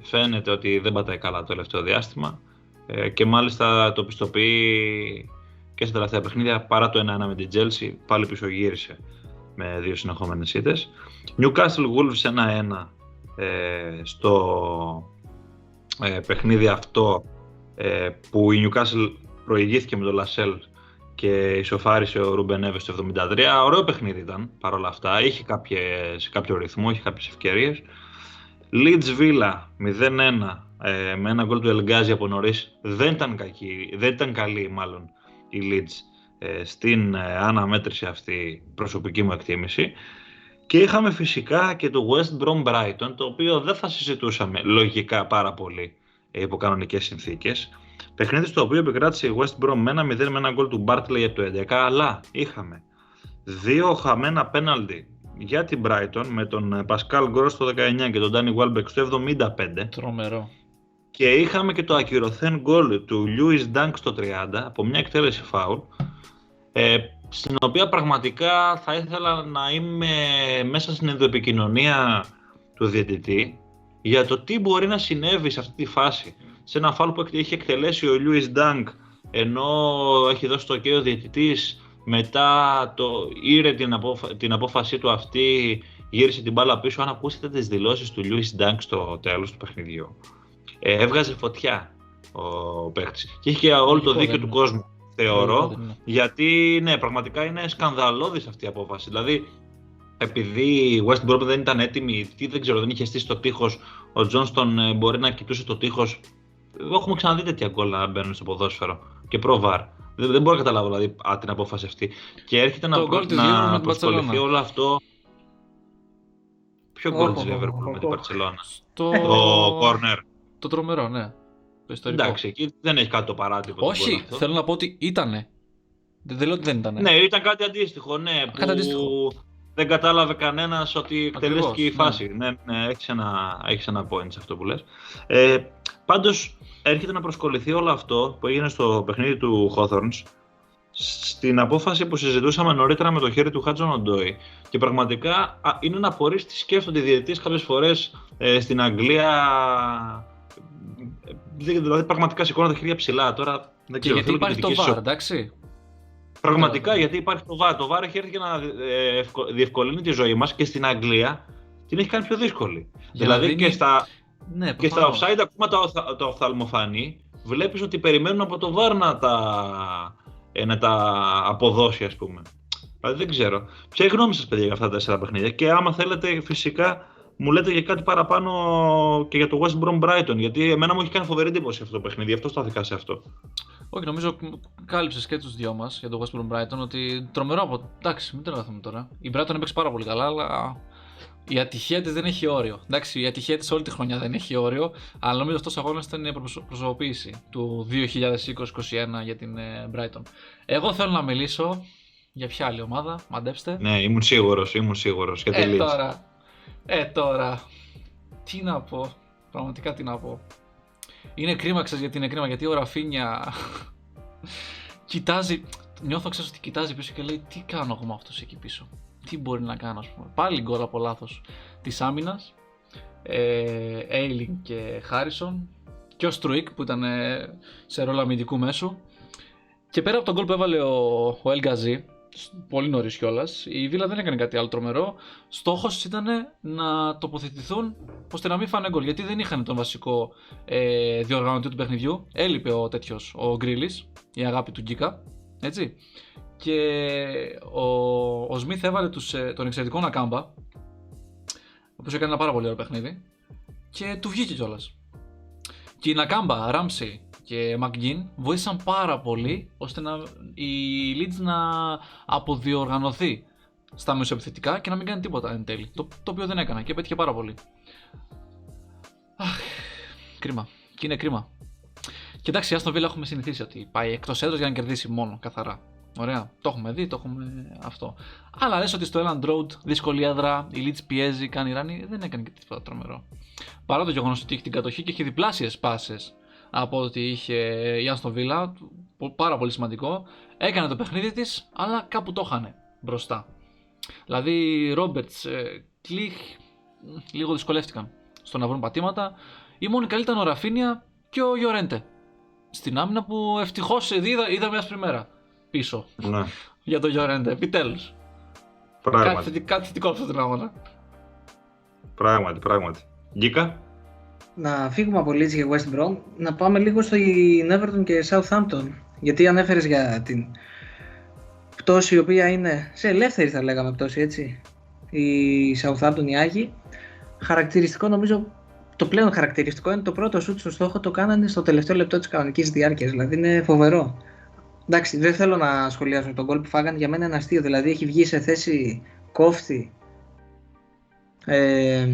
φαίνεται ότι δεν πατάει καλά το τελευταίο διάστημα ε, και μάλιστα το πιστοποιεί και στα τελευταία παιχνίδια παρά το 1-1 με την Chelsea πάλι πίσω γύρισε με δύο συνεχόμενες ήττες. Newcastle Wolves 1-1 ε, στο ε, παιχνίδι αυτό ε, που η Newcastle προηγήθηκε με το Λασέλ και ισοφάρισε ο Ρούμπεν Νέβες στο 73. Ωραίο παιχνίδι ήταν παρόλα αυτά. Είχε κάποιες, κάποιο ρυθμό, είχε κάποιες ευκαιρίες. Leeds Villa 0-1 ε, με ένα γκολ του Ελγκάζη από νωρίς. Δεν ήταν, κακή, δεν ήταν καλή μάλλον η Leeds ε, στην ε, αναμέτρηση αυτή προσωπική μου εκτίμηση. Και είχαμε φυσικά και το West Brom Brighton, το οποίο δεν θα συζητούσαμε λογικά πάρα πολύ ε, υπό κανονικές συνθήκες. Παιχνίδι στο οποίο επικράτησε η West Brom με ένα 0 με ένα γκολ του Bartley από το 11, αλλά είχαμε δύο χαμένα πέναλτι για την Brighton με τον Pascal Gross στο 19 και τον Danny Welbeck στο 75 Τρομερό. και είχαμε και το ακυρωθέν γκολ του Lewis Dunk στο 30 από μια εκτέλεση φάουλ ε, στην οποία πραγματικά θα ήθελα να είμαι μέσα στην ενδοεπικοινωνία του διαιτητή για το τι μπορεί να συνέβη σε αυτή τη φάση. Σε ένα φάουλ που έχει εκτελέσει ο Lewis Dunk ενώ έχει δώσει το ok ο διαιτητής μετά το ήρε την, απόφα- την απόφασή του αυτή γύρισε την μπάλα πίσω αν ακούσετε τις δηλώσεις του Lewis Dunk στο τέλος του παιχνιδιού ε, έβγαζε φωτιά ο παίκτης και είχε και όλο το Λογικό δίκιο δεν του είναι. κόσμου θεωρώ Λογικό δεν είναι. γιατί ναι, πραγματικά είναι σκανδαλώδης αυτή η απόφαση. Δηλαδή, επειδή η West Brom δεν ήταν έτοιμη, τι δεν ξέρω, δεν είχε στήσει το τείχος, ο Τζόνστον ε, μπορεί να κοιτούσε το τείχος. Έχουμε ξαναδεί τέτοια γκολ να μπαίνουν στο ποδόσφαιρο και προ-βαρ. Δεν, δεν μπορώ να καταλάβω δηλαδή, α, την απόφαση αυτή. Και έρχεται να, Το προ- γκολ της Liverpool με να την προσκοληθεί Barcelona. όλο αυτό. Ποιο γκολ της Οχ, οχ, Liverpool με την οχ. Barcelona; Το... Το corner. Το τρομερό, ναι. Το ιστορικό. Εντάξει, εκεί δεν έχει κάτι το παράτυπο. το γκολ Όχι, αυτό. θέλω να πω ότι ήτανε. Δεν, δεν λέω ότι δεν ήτανε. Ναι, ήταν κάτι αντίστοιχο, ναι. Κάτι που αντίστοιχο. δεν κατάλαβε κανένας ότι εκτελέστηκε η Ακριβώς, φάση. Ναι, ναι, έχεις, ένα, έχεις ένα point σε αυτό που λες. Ε, πάντως, έρχεται να προσκοληθεί όλο αυτό που έγινε στο παιχνίδι του Hawthorns στην απόφαση που συζητούσαμε νωρίτερα με το χέρι του Χάτζον Οντόι. Και πραγματικά α, είναι να απορρίσεις τι σκέφτονται οι διαιτητές κάποιες φορές ε, στην Αγγλία. Ε, Δηλαδή, πραγματικά σηκώνουν τα χέρια ψηλά. Τώρα δεν Και ξέρω, γιατί θέλω και υπάρχει τη το δική σας VAR, εντάξει. Πραγματικά, γιατί υπάρχει το VAR. Το VAR έχει έρθει για να ε, ευκο- διευκολύνει τη ζωή μας και στην Αγγλία την έχει κάνει πιο δύσκολη. Για να δηλαδή δίνει- και στα, Ναι, και στα προφανώς. offside, ακόμα το, οφθα- το οφθαλμοφανή, βλέπεις ότι περιμένουν από το VAR να τα, ε, να τα αποδώσει, ας πούμε. Δηλαδή δεν ξέρω. Ποια είναι η γνώμη σας, παιδιά, για αυτά τα τέσσερα παιχνίδια; Και άμα θέλετε, φυσικά, μου λέτε για κάτι παραπάνω και για το West Brom Brighton. Γιατί εμένα μου έχει κάνει φοβερή εντύπωση αυτό το παιχνίδι. Αυτό στάθηκα σε αυτό. Όχι, νομίζω κάλυψες και τους δυο μας για το West Brom Brighton ότι τρομερό από. Εντάξει, μην τρελαθούμε τώρα. Η Brighton έπαιξε πάρα πολύ καλά, αλλά η ατυχία της δεν έχει όριο. Εντάξει, η ατυχία της όλη τη χρονιά δεν έχει όριο, αλλά νομίζω αυτός ο αγώνας ήταν η προσω- προσωποποίηση του 2020-2021 για την ε, Brighton. Εγώ θέλω να μιλήσω για ποια άλλη ομάδα, μαντέψτε. Ναι, ήμουν σίγουρος, ήμουν σίγουρος. Για τη Ε, Leeds. τώρα. Ε, τώρα. Τι να πω. Πραγματικά τι να πω. Είναι κρίμα, ξέρεις γιατί είναι κρίμα, γιατί ο Ραφίνια κοιτάζει. νιώθω ξέρεις ότι κοιτάζει πίσω και λέει τι κάνω εγώ με αυτός εκεί πίσω; Τι μπορεί να κάνω, ας πούμε. Πάλι γκολ από λάθος της άμυνας. Ε, και Χάρισον. Και ο Στρουίκ που ήταν ε, σε ρόλο αμυντικού μέσου. Και πέρα από τον γκολ που έβαλε ο, ο Ελγκαζή, πολύ νωρίς κιόλας, η Βίλα δεν έκανε κάτι άλλο τρομερό. Στόχος ήταν να τοποθετηθούν ώστε να μην φάνε γκολ. Γιατί δεν είχαν τον βασικό ε, διοργανωτή του παιχνιδιού. Έλειπε ο τέτοιος, ο Γκρίλης, η αγάπη του Γκίκα. Έτσι. Και ο, ο Σμιθ έβαλε τους, ε, τον εξαιρετικό Νακάμπα, ο οποίος έκανε ένα πάρα πολύ ωραίο παιχνίδι. Και του βγήκε κιόλας. Και η Νακάμπα, Ράμψη και Μακγκίν βοήθησαν πάρα πολύ ώστε να, η Leeds να αποδιοργανωθεί στα μεσοεπιθετικά και να μην κάνει τίποτα εν τέλει. Το, το οποίο δεν έκανα και πέτυχε πάρα πολύ. Αχ, κρίμα. Και είναι κρίμα. Και εντάξει, Άστον Βίλα έχουμε συνηθίσει ότι πάει εκτός έδρας για να κερδίσει μόνο καθαρά. Ωραία, το έχουμε δει, το έχουμε αυτό. Αλλά λες ότι στο Elland Road, δύσκολη έδρα, η Leeds πιέζει, κάνει ράνι, δεν έκανε και τίποτα τρομερό. Παρά το γεγονός ότι έχει την κατοχή και έχει διπλάσιες πάσες από ό,τι είχε η Άστον Βίλα, πάρα πολύ σημαντικό. Έκανε το παιχνίδι της, αλλά κάπου το είχανε μπροστά. Δηλαδή, Ρόμπερτ, Κλειχ, λίγο δυσκολεύτηκαν στο να βρουν πατήματα. Η μόνη καλή ήταν ο Ραφίνια και ο Γιορέντε. Στην άμυνα που ευτυχώς είδα, είδα μια μέρα πίσω. Ναι. για τον Γιορέντε, επιτέλους. Κάτι, κάτι θετικό αυτό την αγώνα. Πράγματι, πράγματι. Γκίκα να φύγουμε από Leeds και West Brom, να πάμε λίγο στο Everton και Southampton. Γιατί ανέφερες για την πτώση η οποία είναι σε ελεύθερη θα λέγαμε πτώση έτσι. Η Southampton οι Άγιοι. Χαρακτηριστικό νομίζω, το πλέον χαρακτηριστικό είναι το πρώτο σουτ στο στόχο το κάνανε στο τελευταίο λεπτό της κανονικής διάρκειας. Δηλαδή είναι φοβερό. Εντάξει, δεν θέλω να σχολιάσω τον γκολ που φάγανε. Για μένα είναι αστείο. Δηλαδή έχει βγει σε θέση κόφτη ε,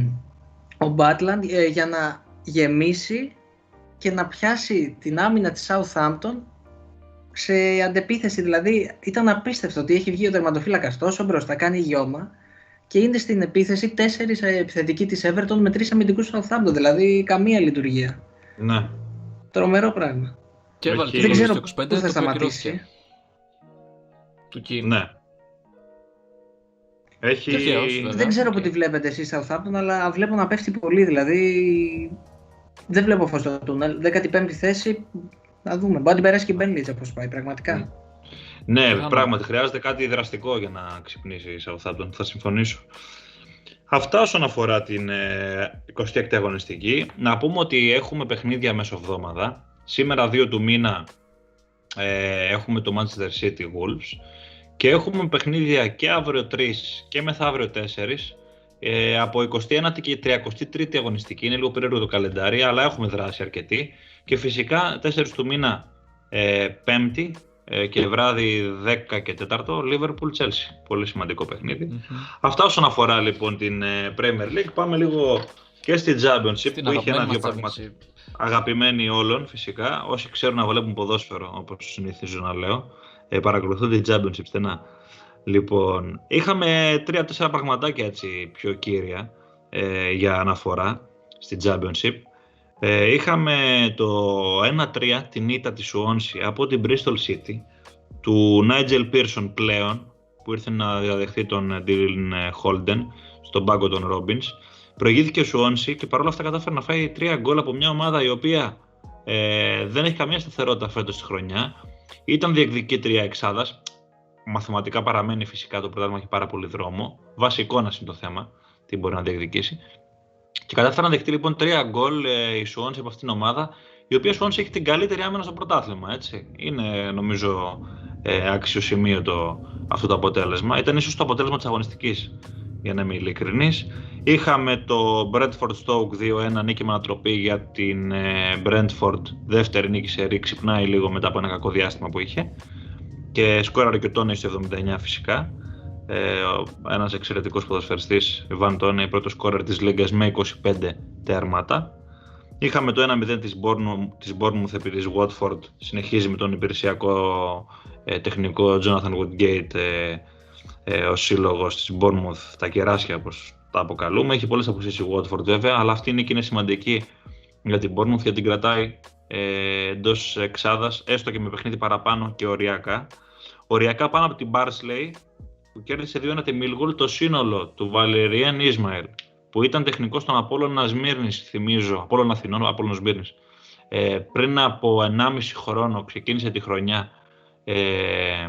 ο Μπάτλαντ ε, για να γεμίσει και να πιάσει την άμυνα της Southampton σε αντεπίθεση. Δηλαδή ήταν απίστευτο ότι έχει βγει ο τερματοφύλακας τόσο μπροστά, κάνει γιώμα και είναι στην επίθεση τέσσερις επιθετικοί της Everton με τρεις αμυντικούς Southampton. Δηλαδή καμία λειτουργία. Ναι. Τρομερό πράγμα. Και έβαλε δεν ξέρω πού θα σταματήσει. Του Κίνου. Ναι. Έχει... δεν ξέρω που τη βλέπετε εσείς Southampton, αλλά βλέπω να πέφτει πολύ. Δηλαδή δεν βλέπω φως στο τούνελ. 15η θέση, να δούμε. Μπορεί να την περάσει και η Μπένλιτς όπως πάει πραγματικά. Ναι, ναι πράγματι χρειάζεται κάτι δραστικό για να ξυπνήσει η Southampton. Θα συμφωνήσω. Αυτά όσον αφορά την 26η ε, αγωνιστική. Να πούμε ότι έχουμε παιχνίδια μεσοβδόμαδα. Σήμερα 2 του μήνα ε, έχουμε το Manchester City Wolves και έχουμε παιχνίδια και αύριο 3 και μεθαύριο 4 ε, από 29η και 33η αγωνιστική. Είναι λίγο περίεργο το καλεντάρι, αλλά έχουμε δράσει αρκετή. Και φυσικά 4 του μήνα ε, 5η ε, και βράδυ 10 και 4 Liverpool Chelsea. Πολύ σημαντικό Αυτά όσον αφορά λοιπόν την ε, Premier League. Πάμε λίγο και στη Championship την που είχε ένα-δύο πράγματα αγαπημένοι όλων φυσικά. Όσοι ξέρουν να βλέπουν ποδόσφαιρο, όπως συνηθίζω να λέω, ε, παρακολουθούν την Championship στενά. Λοιπόν, είχαμε τρία-τέσσερα πραγματάκια έτσι πιο κύρια ε, για αναφορά στην Championship. Ε, είχαμε το 1-3 την ήττα της Swansea από την Bristol City του Nigel Pearson πλέον που ήρθε να διαδεχθεί τον Dylan Holden στον πάγκο των Robins. Προηγήθηκε ο Swansea και παρόλα αυτά κατάφερε να φάει τρία γκολ από μια ομάδα η οποία ε, δεν έχει καμία σταθερότητα φέτος στη χρονιά. Ήταν διεκδικήτρια εξάδας μαθηματικά παραμένει φυσικά το πρωτάθλημα έχει πάρα πολύ δρόμο. Βασικό να είναι το θέμα, τι μπορεί να διεκδικήσει. Και κατάφερα να δεχτεί λοιπόν τρία γκολ ε, η Σουόνση από αυτήν την ομάδα, η οποία Σουόνση έχει την καλύτερη άμυνα στο πρωτάθλημα. Έτσι. Είναι νομίζω ε, αξιοσημείωτο αυτό το αποτέλεσμα. Ήταν ίσως το αποτέλεσμα της αγωνιστικής, για να είμαι ειλικρινής. Είχαμε το Brentford Stoke 2-1 νίκη με ανατροπή για την ε, Brentford. Δεύτερη νίκη σε ρί, ξυπνάει λίγο μετά από ένα κακό διάστημα που είχε και σκόραρε και ο Τόνι στο 79 φυσικά. Ε, ένας εξαιρετικός ποδοσφαιριστής, Βαν Τόνι, πρώτος σκόρερ της Λίγκας με 25 τέρματα. Είχαμε το 1-0 της Bournemouth, της Bournemouth επί της Watford, συνεχίζει με τον υπηρεσιακό ε, τεχνικό Jonathan Woodgate ε, ε, ο σύλλογος της Bournemouth, τα κεράσια όπως τα αποκαλούμε. Έχει πολλές αποσύσεις η Watford βέβαια, αλλά αυτή η νίκη είναι σημαντική για την Bournemouth γιατί την κρατάει ε, εντός εξάδας, έστω και με παιχνίδι παραπάνω και οριακά. οριακά πάνω από την Barsley που κέρδισε 2-1 τη Millwall το σύνολο του Βαλεριέν Ισμαήλ που ήταν τεχνικός στον Απόλλωνα Σμύρνης, θυμίζω, Απόλλωνα Αθηνών, Απόλλωνα Σμύρνης. Ε, πριν από 1,5 χρόνο ξεκίνησε τη χρονιά ε,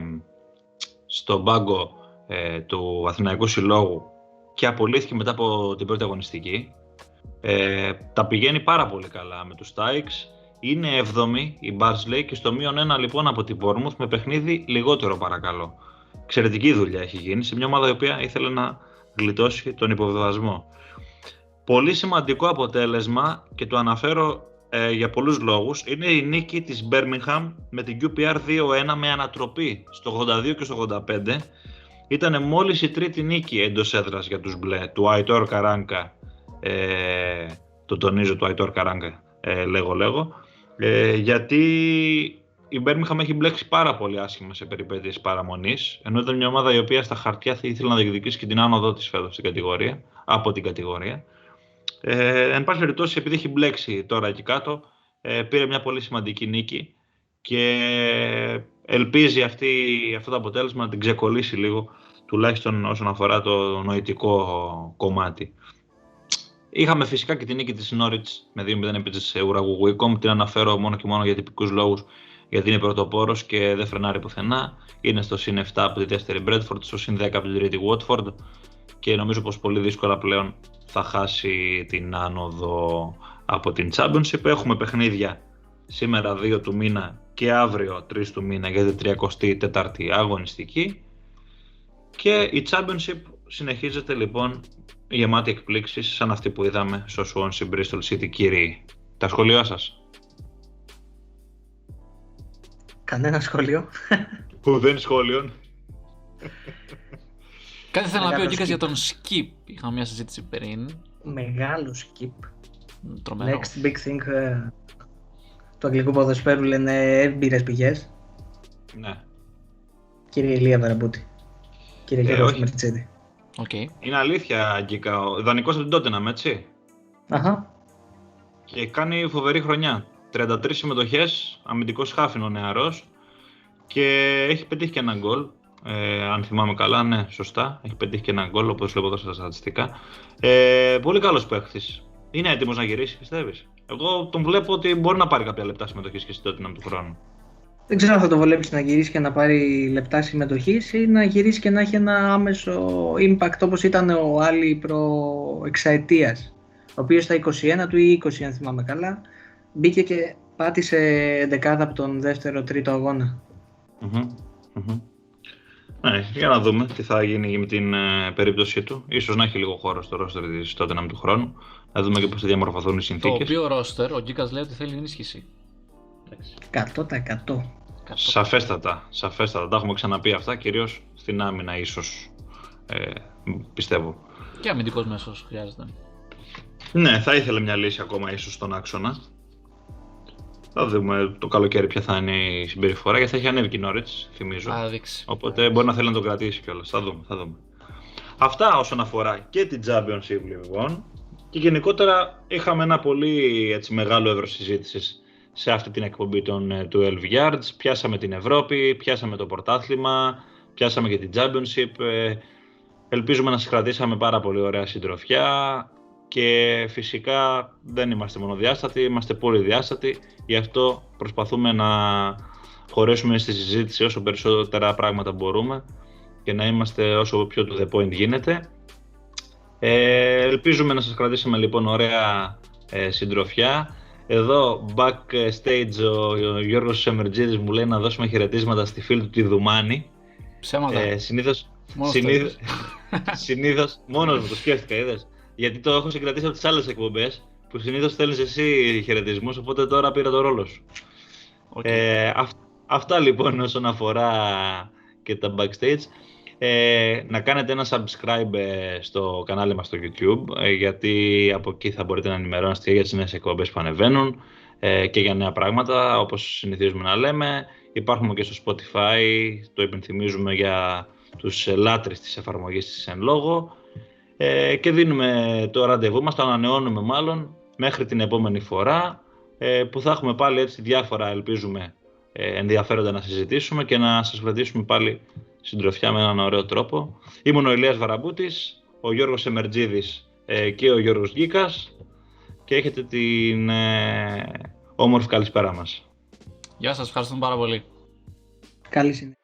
στον πάγκο ε, του Αθηναϊκού Συλλόγου και απολύθηκε μετά από την πρώτη αγωνιστική. Ε, τα πηγαίνει πάρα πολύ καλά με τους Tykes. Είναι 7η η Barsley και στο μείον 1 λοιπόν από την Bournemouth με παιχνίδι λιγότερο παρακαλώ. Εξαιρετική δουλειά έχει γίνει σε μια ομάδα η οποία ήθελε να γλιτώσει τον υποβεβασμό. Πολύ σημαντικό αποτέλεσμα και το αναφέρω ε, για πολλούς λόγους είναι η νίκη της Birmingham με την QPR 2-1 με ανατροπή στο 82 και στο 85 ήταν μόλις η τρίτη νίκη εντός έδρας για τους μπλε του Αϊτόρ Καράνκα. Ε, το τονίζω του Αϊτόρ Καράγκα ε, λέγω λέγω. Ε, γιατί η Μπέρμιχαμ έχει μπλέξει πάρα πολύ άσχημα σε περιπέτειες παραμονής ενώ ήταν μια ομάδα η οποία στα χαρτιά θα ήθελε να διεκδικήσει και την άνοδο της φέτος στην κατηγορία, από την κατηγορία. Ε, εν πάση περιπτώσει επειδή έχει μπλέξει τώρα εκεί κάτω ε, πήρε μια πολύ σημαντική νίκη και ελπίζει αυτή, αυτό το αποτέλεσμα να την ξεκολλήσει λίγο τουλάχιστον όσον αφορά το νοητικό κομμάτι. Είχαμε φυσικά και την νίκη της Νόριτ με 2-0 επί τη Ουραγουγουίκομ. Την αναφέρω μόνο και μόνο για τυπικούς λόγους, γιατί είναι πρωτοπόρος και δεν φρενάρει πουθενά. Είναι στο συν 7 από τη δεύτερη Μπρέτφορντ, στο συν 10 από την τρίτη Watford και νομίζω πως πολύ δύσκολα πλέον θα χάσει την άνοδο από την Championship. Έχουμε παιχνίδια σήμερα 2 του μήνα και αύριο 3 του μήνα για την 34η αγωνιστική. Και η Championship συνεχίζεται λοιπόν γεμάτη εκπλήξεις σαν αυτή που είδαμε στο Swansea Bristol City κύριοι. Τα σχόλιά σας; Κανένα σχόλιο. Που δεν σχόλιο. Κάτι θέλω να πει ο Κίκας για τον Skip. Είχαμε μια συζήτηση πριν. Μεγάλο Skip. Τρομερό. Next big thing ε, του αγγλικού ποδοσφαίρου λένε έμπειρες πηγές. Ναι. Κύριε Ηλία Βαραμπούτη. Κύριε Ε, Γιώργος όχι. Μερτσίδη. Okay. Είναι αλήθεια, Γκίκα. Ο δανεικός από την Tottenham, έτσι. Αχα. Και κάνει φοβερή χρονιά. 33 συμμετοχές, αμυντικός χάφιν ο νεαρός και έχει πετύχει και ένα γκολ. Ε, αν θυμάμαι καλά, ναι, σωστά. Έχει πετύχει και ένα γκολ, όπως βλέπω εδώ στα στατιστικά. Ε, πολύ καλός παίχτης. Είναι έτοιμος να γυρίσει, πιστεύεις; Εγώ τον βλέπω ότι μπορεί να πάρει κάποια λεπτά συμμετοχής και στην Tottenham του χρόνου. Δεν ξέρω αν θα το βολέψει να γυρίσει και να πάρει λεπτά συμμετοχής ή να γυρίσει και να έχει ένα άμεσο impact όπως ήταν ο Άλλη προ εξαετία. Ο οποίος στα 21 του ή 20 αν θυμάμαι καλά μπήκε και πάτησε δεκάδα από τον δεύτερο τρίτο αγώνα. Μμμ, μμμ. Ναι, για να δούμε τι θα γίνει με την ε, περίπτωσή του. Ίσως να έχει λίγο χώρο στο ρόστερ της Tottenham του χρόνου. Να δούμε και πώς θα διαμορφωθούν οι Το συνθήκες. οποίο ρόστερ, ο Γκίκας λέει ότι θέλει ενίσχυση. 100%. Σαφέστατα, σαφέστατα. Τα έχουμε ξαναπεί αυτά, κυρίως στην άμυνα ίσως, ε, πιστεύω. Και αμυντικός μέσος χρειάζεται. Ναι, θα ήθελε μια λύση ακόμα ίσως στον άξονα. Θα δούμε το καλοκαίρι ποια θα είναι η συμπεριφορά, γιατί θα έχει ανέβει και η Norwich, θυμίζω. Θα δείξει. Οπότε μπορεί να θέλει να το κρατήσει κιόλας. Θα δούμε, θα δούμε. Αυτά όσον αφορά και την Championship λοιπόν. Και γενικότερα είχαμε ένα πολύ έτσι, μεγάλο εύρος συζήτησης σε αυτή την εκπομπή των ε, 12 Yards. Πιάσαμε την Ευρώπη, πιάσαμε το πρωτάθλημα, πιάσαμε και την Championship. Ε, ελπίζουμε να σας κρατήσαμε πάρα πολύ ωραία συντροφιά και φυσικά δεν είμαστε μονοδιάστατοι, είμαστε πολυδιάστατοι. Γι' αυτό προσπαθούμε να χωρέσουμε στη συζήτηση όσο περισσότερα πράγματα μπορούμε και να είμαστε όσο πιο to the point γίνεται. Ε, ελπίζουμε να σας κρατήσαμε λοιπόν ωραία ε, συντροφιά. Εδώ backstage ο, ο Γιώργος Σεμερτζίδης μου λέει να δώσουμε χαιρετίσματα στη φίλη του τη Δουμάνη. Ψέματα. Ε, συνήθως, Μόνος το συνήθως, είπες. συνήθως, μόνος μου το σκέφτηκα, είδες. Γιατί το έχω συγκρατήσει από τις άλλες εκπομπές που συνήθως στέλνεις εσύ χαιρετισμούς, οπότε τώρα πήρα το ρόλο σου. Οκ. Ε, αυ- αυτά λοιπόν όσον αφορά και τα backstage. Ε, να κάνετε ένα subscribe ε, στο κανάλι μας στο YouTube ε, γιατί από εκεί θα μπορείτε να ενημερώνεστε για τις νέες εκπομπές που ανεβαίνουν ε, και για νέα πράγματα όπως συνηθίζουμε να λέμε. Υπάρχουμε και στο Spotify, το υπενθυμίζουμε για τους ε, λάτρεις της εφαρμογής της εν λόγω ε, και δίνουμε το ραντεβού μας, το ανανεώνουμε μάλλον μέχρι την επόμενη φορά ε, που θα έχουμε πάλι έτσι διάφορα ελπίζουμε ε, ενδιαφέροντα να συζητήσουμε και να σας κρατήσουμε πάλι συντροφιά με έναν ωραίο τρόπο. Ήμουν ο Ηλίας Βαραμπούτης, ο Γιώργος Εμερτζίδης ε, και ο Γιώργος Γκίκας και έχετε την ε, όμορφη καλησπέρα μας. Γεια σας, ευχαριστούμε πάρα πολύ. Καλή συνέχεια.